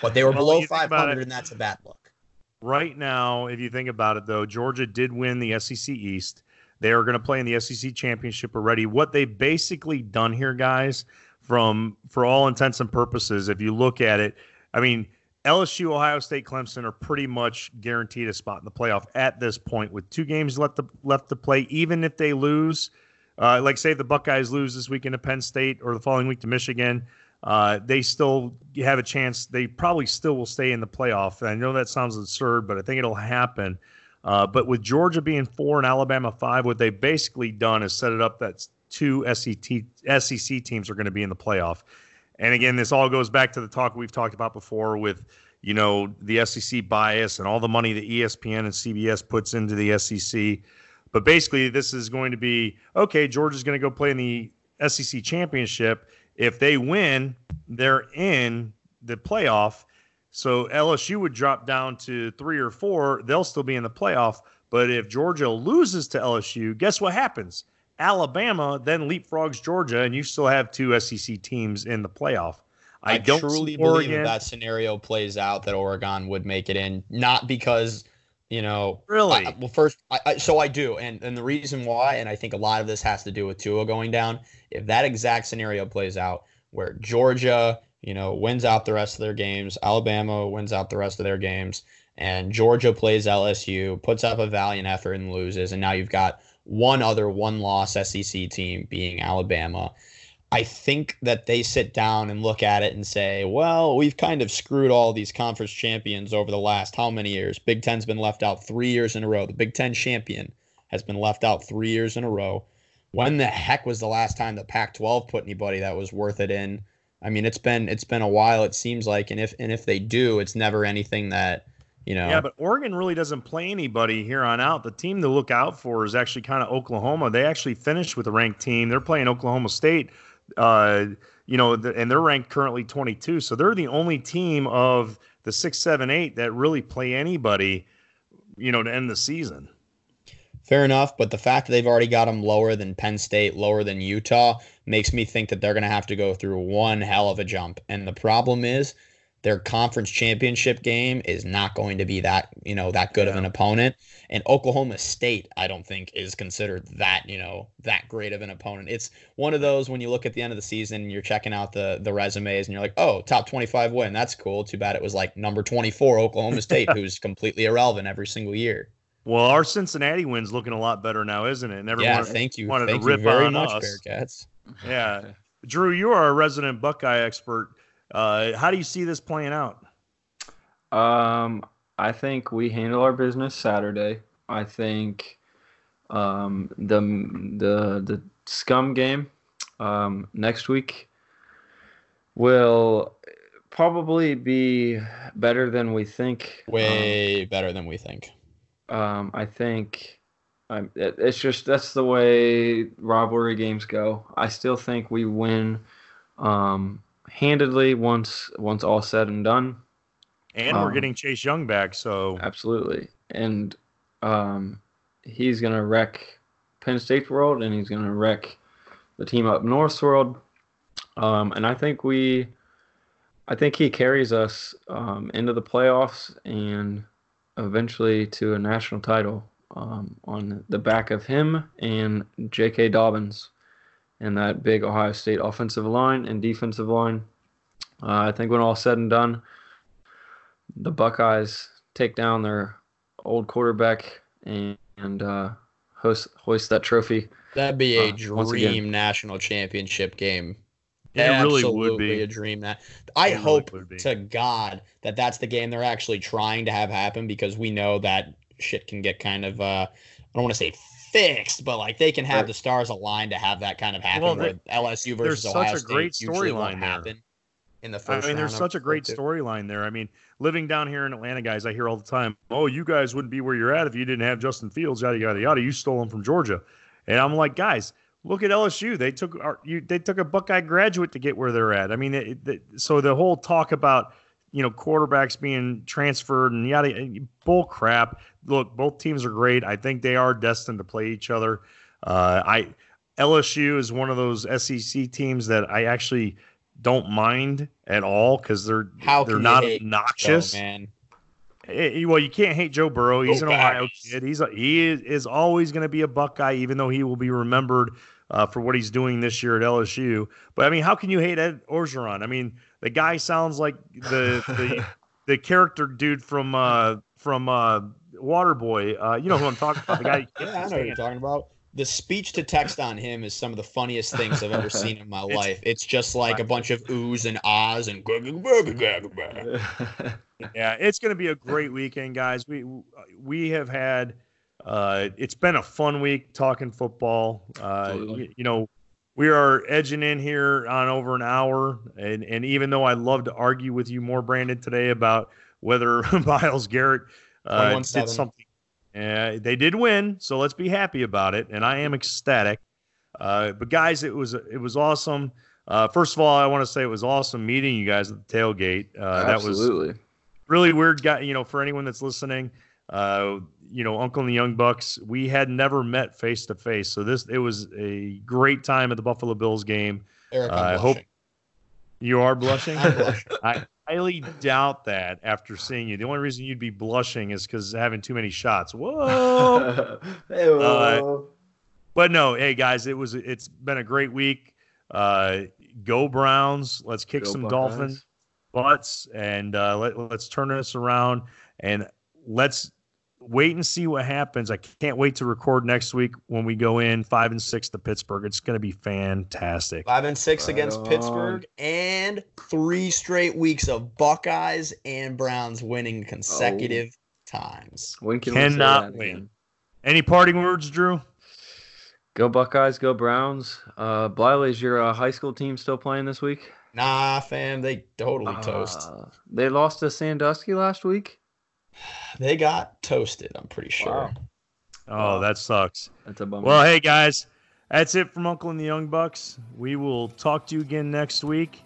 S5: But they were
S4: Well,
S5: below
S4: you think about
S5: 500, and that's a bad look.
S4: right now, if you think about it, though, Georgia did win the SEC East. They are going to play in the SEC championship already. What they've basically done here, guys, from for all intents and purposes, if you look at it, I mean, LSU, Ohio State, Clemson are pretty much guaranteed a spot in the playoff at this point, with two games left to left to play. Even if they lose, uh, like say the Buckeyes lose this weekend to Penn State or the following week to Michigan, uh, they still have a chance. They probably still will stay in the playoff. And I know that sounds absurd, but I think it'll happen. Uh, but with Georgia being four and Alabama five, what they've basically done is set it up that two SEC, SEC teams are going to be in the playoff. And again, this all goes back to the talk we've talked about before with, you know, the SEC bias and all the money that ESPN and CBS puts into the SEC. But basically, this is going to be okay. Georgia's going to go play in the SEC championship. If they win, they're in the playoff. So LSU would drop down to three or four. They'll still be in the playoff. But if Georgia loses to LSU, guess what happens? Alabama then leapfrogs Georgia, and you still have two SEC teams in the playoff. I,
S5: I,
S4: don't
S5: truly believe if that scenario plays out that Oregon would make it in, not because You know,
S4: Really?
S5: I- well, first, I, I, so I do, and and the reason why, and I think a lot of this has to do with Tua going down. If that exact scenario plays out, where Georgia, you know, wins out the rest of their games, Alabama wins out the rest of their games, and Georgia plays LSU, puts up a valiant effort and loses, and now you've got one other one-loss SEC team being Alabama. I think that they sit down and look at it and say, well, we've kind of screwed all these conference champions over the last how many years? Big Ten's been left out three years in a row. The Big Ten champion has been left out three years in a row. When the heck was the last time the Pac-12 put anybody that was worth it in? I mean, it's been it's been a while. It seems like, and if and if they do, it's never anything that you know.
S4: Yeah, but Oregon really doesn't play anybody here on out. The team to look out for is actually kind of Oklahoma. They actually finished with a ranked team. They're playing Oklahoma State, uh, you know, and they're ranked currently 22. So they're the only team of the six, seven, eight that really play anybody, you know, to end the season.
S5: Fair enough, but the fact that they've already got them lower than Penn State, lower than Utah, makes me think that they're going to have to go through one hell of a jump. And the problem is, their conference championship game is not going to be that you know that good of an opponent. And Oklahoma State, I don't think, is considered that you know that great of an opponent. It's one of those when you look at the end of the season, and you're checking out the the resumes, and you're like, oh, top 25 win, that's cool. Too bad it was like number 24 Oklahoma State, who's completely irrelevant every single year.
S4: Well, our Cincinnati win's looking a lot better now, isn't it? And everyone
S5: yeah, thank you,
S4: wanted
S5: thank
S4: to
S5: you
S4: rip
S5: very
S4: on
S5: much,
S4: us.
S5: Bearcats.
S4: Yeah, Drew, you are a resident Buckeye expert. Uh, how do you see this playing out?
S6: Um, I think we handle our business Saturday. I think um, the the the scum game um, next week will probably be better than we think.
S5: Way better than we think.
S6: Um, I think um, it, it's just that's the way rivalry games go. I still think we win um, handedly once once all said and done.
S4: And we're
S6: Um,
S4: getting Chase Young back, so
S6: Absolutely. And um, he's going to wreck Penn State's world and he's going to wreck the team up north's world. Um, and I think we, I think he carries us um, into the playoffs and eventually to a national title um, on the back of him and J.K. Dobbins and that big Ohio State offensive line and defensive line. Uh, I think when all said and done, the Buckeyes take down their old quarterback and, and uh, hoist, hoist that trophy.
S5: That'd be a
S6: Uh,
S5: dream national championship game.
S4: it really would be.
S5: a dream. That I
S4: It
S5: hope
S4: would be.
S5: to God that that's the game they're actually trying to have happen because we know that shit can get kind of uh, I don't want to say fixed, but like they can have
S6: Right.
S5: the stars aligned to have that kind of happen
S4: Well,
S5: where
S4: there-
S5: LSU
S4: there's
S5: versus
S4: such
S5: Ohio
S4: a
S5: State
S4: great
S5: usually won't
S4: storyline there.
S5: happen in the first.
S4: I mean, there's
S5: round
S4: such a great storyline there. I mean, living down here in Atlanta, guys, I hear all the time, "Oh, you guys wouldn't be where you're at if you didn't have Justin Fields." Yada yada yada. You stole him from Georgia, and I'm like, guys, look at LSU. They took our, you, they took a Buckeye graduate to get where they're at. I mean, it, it, so the whole talk about you know quarterbacks being transferred and yada bull crap. Look, both teams are great. I think they are destined to play each other. Uh, I LSU is one of those SEC teams that I actually don't mind at all because they're
S5: How
S4: they're not obnoxious.
S5: Oh, man.
S4: Eh, well, you can't hate Joe Burrow. He's
S5: Go
S4: an Ohio
S5: Bucks.
S4: kid. He's a, he is, is always going to be a Buckeye, even though he will be remembered uh, for what he's doing this year at LSU. But I mean, how can you hate Ed Orgeron? I mean, the guy sounds like the the, the character dude from uh, from uh, Waterboy. Uh, you know who I'm talking about? The guy.
S5: Yeah, I know what you're talking about. The speech to text on him is some of the funniest things I've ever seen in my
S4: It's-
S5: life. It's just like a bunch of oohs and ahs and
S4: yeah, it's going to be a great weekend, guys. We we have had uh, it's been a fun week talking football. Uh, you, you know, we are edging in here on over an hour, and and even though I love to argue with you more, Brandon, today about whether Myles Garrett uh,
S5: 21-7.
S4: did something, uh, they did win, so let's be happy about it, and I am ecstatic. Uh, but guys, it was it was awesome. Uh, first of all, I want to say it was awesome meeting you guys at the tailgate. Uh, that was
S6: Absolutely.
S4: really weird guy you know for anyone that's listening uh you know uncle and the young bucks we had never met face to face so this it was a great time at the buffalo bills game
S5: Eric,
S4: Uh,
S5: I'm
S4: I hope- you are blushing
S5: I'm blushing.
S4: i highly doubt that after seeing you. The only reason you'd be blushing is because having too many shots. Whoa.
S6: Hey, whoa.
S4: but no, hey guys, it was it's been a great week. Uh, go Browns. Let's kick
S6: Go
S4: some
S6: Buckeyes.
S4: Dolphins butts and uh, let, let's turn this around and let's wait and see what happens. I can't wait to record next week when we go in five and six to Pittsburgh. It's going to be fantastic.
S5: Five and six
S6: Right
S5: against
S6: on.
S5: Pittsburgh, and three straight weeks of Buckeyes and Browns winning consecutive times.
S6: When can
S4: Cannot
S6: that
S4: win. Any parting words, Drew?
S6: Go Buckeyes, go Browns. Uh, Bliley, is your uh, high school team still playing this week?
S5: Nah, fam, they totally toast.
S6: Uh, they lost to Sandusky last week.
S5: They got toasted. I'm pretty sure.
S6: Wow.
S4: Oh, that sucks.
S6: That's a bummer.
S4: Well, hey guys, that's it from Uncle and the Young Bucks. We will talk to you again next week.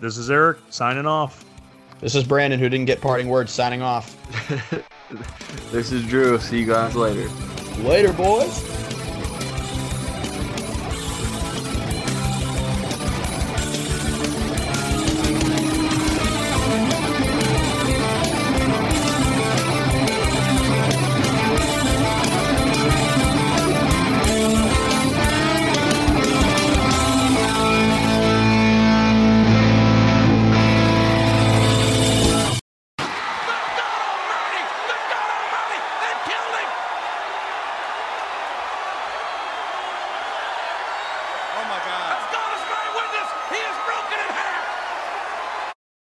S4: This is Eric signing off.
S5: This is Brandon, who didn't get parting words, signing off.
S6: this is Drew. See you guys later.
S5: Later, boys.